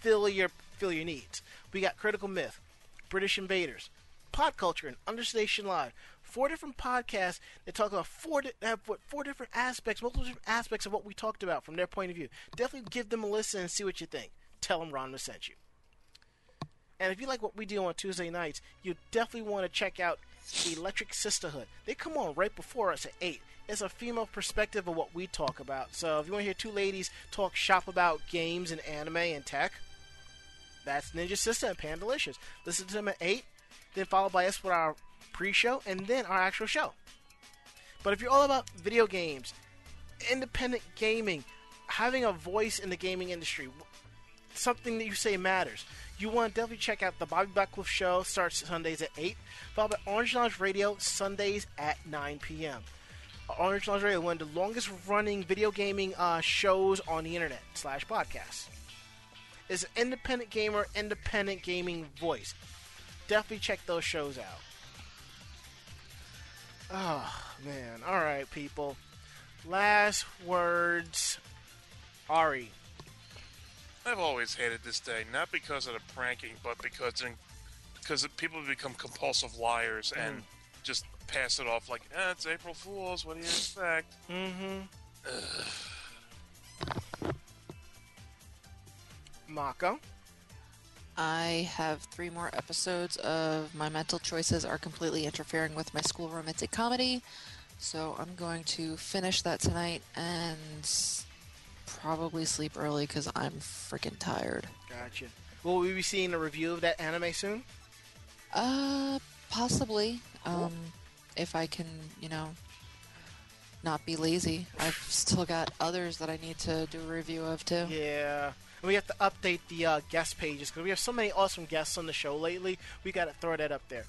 fill your fill your needs. We got Critical Myth, British Invaders, Pod Culture, and Understation Live. Four different podcasts that talk about four di- have four different aspects, multiple different aspects of what we talked about from their point of view. Definitely give them a listen and see what you think. Tell them Ron sent you. And if you like what we do on Tuesday nights, you definitely want to check out Electric Sisterhood. They come on right before us at 8. It's a female perspective of what we talk about. So if you want to hear two ladies talk shop about games and anime and tech, that's Ninja Sister and Pandalicious. Listen to them at 8, then followed by us with our pre show and then our actual show. But if you're all about video games, independent gaming, having a voice in the gaming industry, something that you say matters. You want to definitely check out the Bobby Blackwolf Show. Starts Sundays at 8. Followed by Orange Lounge Radio, Sundays at 9 p.m. Orange Lounge Radio, one of the longest running video gaming uh, shows on the internet slash podcast. Is an independent gamer, independent gaming voice. Definitely check those shows out. Oh, man. All right, people. Last words. Ari. I've always hated this day, not because of the pranking, but because because people become compulsive liars and just pass it off like, eh, it's April Fool's. What do you expect? Mm-hmm. Mako. I have three more episodes of My Mental Choices Are Completely Interfering with My School Romantic Comedy. So I'm going to finish that tonight and s- probably sleep early because I'm freaking tired. Gotcha. Will we be seeing a review of that anime soon? Uh, Possibly, um, if I can, you know, not be lazy. I've still got others that I need to do a review of too. Yeah. And we have to update the uh, guest pages because we have so many awesome guests on the show lately. We got to throw that up there.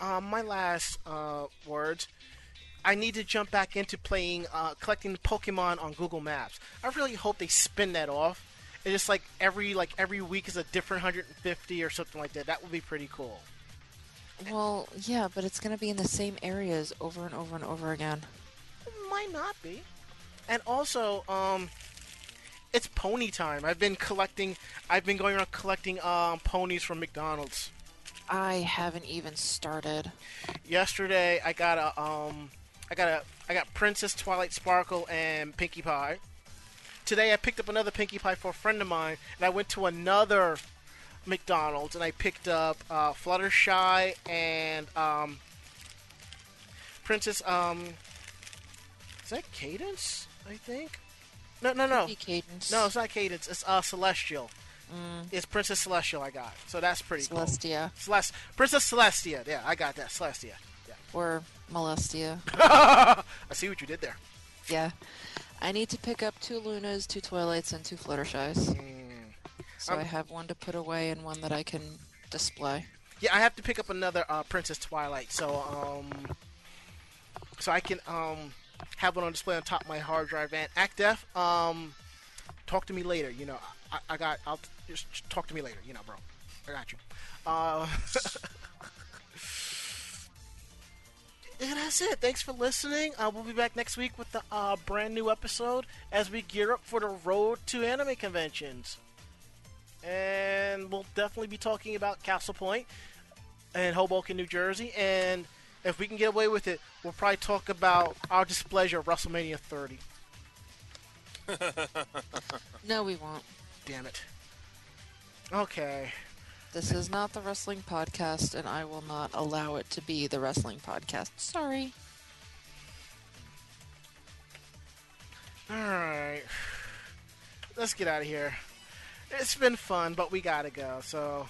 Um, my last uh, words. I need to jump back into playing, uh, collecting Pokemon on Google Maps. I really hope they spin that off. It's just like every like every week is a different 150 or something like that. That would be pretty cool. Well, yeah, but it's going to be in the same areas over and over and over again. Might not be. And also, um, it's pony time. I've been collecting. I've been going around collecting um, ponies from McDonald's. I haven't even started. Yesterday, I got a um, I got a I got Princess Twilight Sparkle and Pinkie Pie. Today, I picked up another Pinkie Pie for a friend of mine, and I went to another McDonald's and I picked up uh, Fluttershy and um, Princess um, is that Cadance? I think. No, no, no. Cadance. No, it's not Cadance. It's uh, Celestial. Mm. It's Princess Celestial I got. So that's pretty Celestia. cool. Celest- Princess Celestia. Yeah, I got that. Celestia. Or Molestia. I see what you did there. Yeah. I need to pick up two Lunas, two Twilights, and two Fluttershies. So Um, I have one to put away and one that I can display. Yeah, I have to pick up another uh, Princess Twilight, so um, so I can um have one on display on top of my hard drive. And ActDef, um, talk to me later. You know, I, I got. I'll just talk to me later. You know, bro, I got you. Uh, and that's it. Thanks for listening. Uh, we'll be back next week with the uh, brand new episode as we gear up for the road to anime conventions. And we'll definitely be talking about Castle Point and Hoboken, New Jersey. And if we can get away with it, we'll probably talk about our displeasure of WrestleMania 30. No, we won't. Damn it. Okay. This is not the wrestling podcast, and I will not allow it to be the wrestling podcast. Sorry. Alright. Let's get out of here. It's been fun, but we gotta go. So,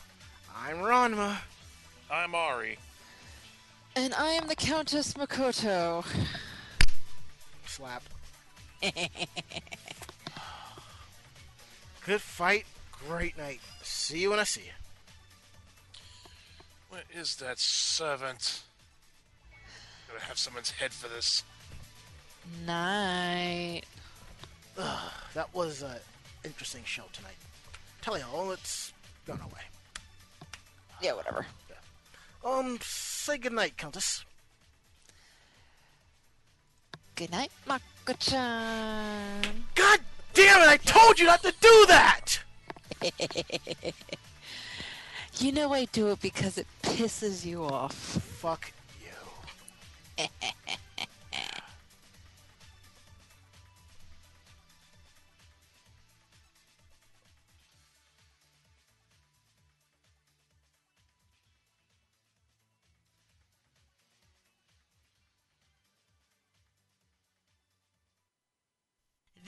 I'm Ranma. I'm Ari. And I am the Countess Makoto. Slap. Good fight. Great night. See you when I see you. Where is that servant? Gotta have someone's head for this. Night. Ugh, that was an interesting show tonight. Tell you all, it's gone away. Yeah, whatever. Um, say goodnight, Countess. Good night, Mako-chan. God damn it! I told you not to do that! You know I do it because it pisses you off. Fuck you.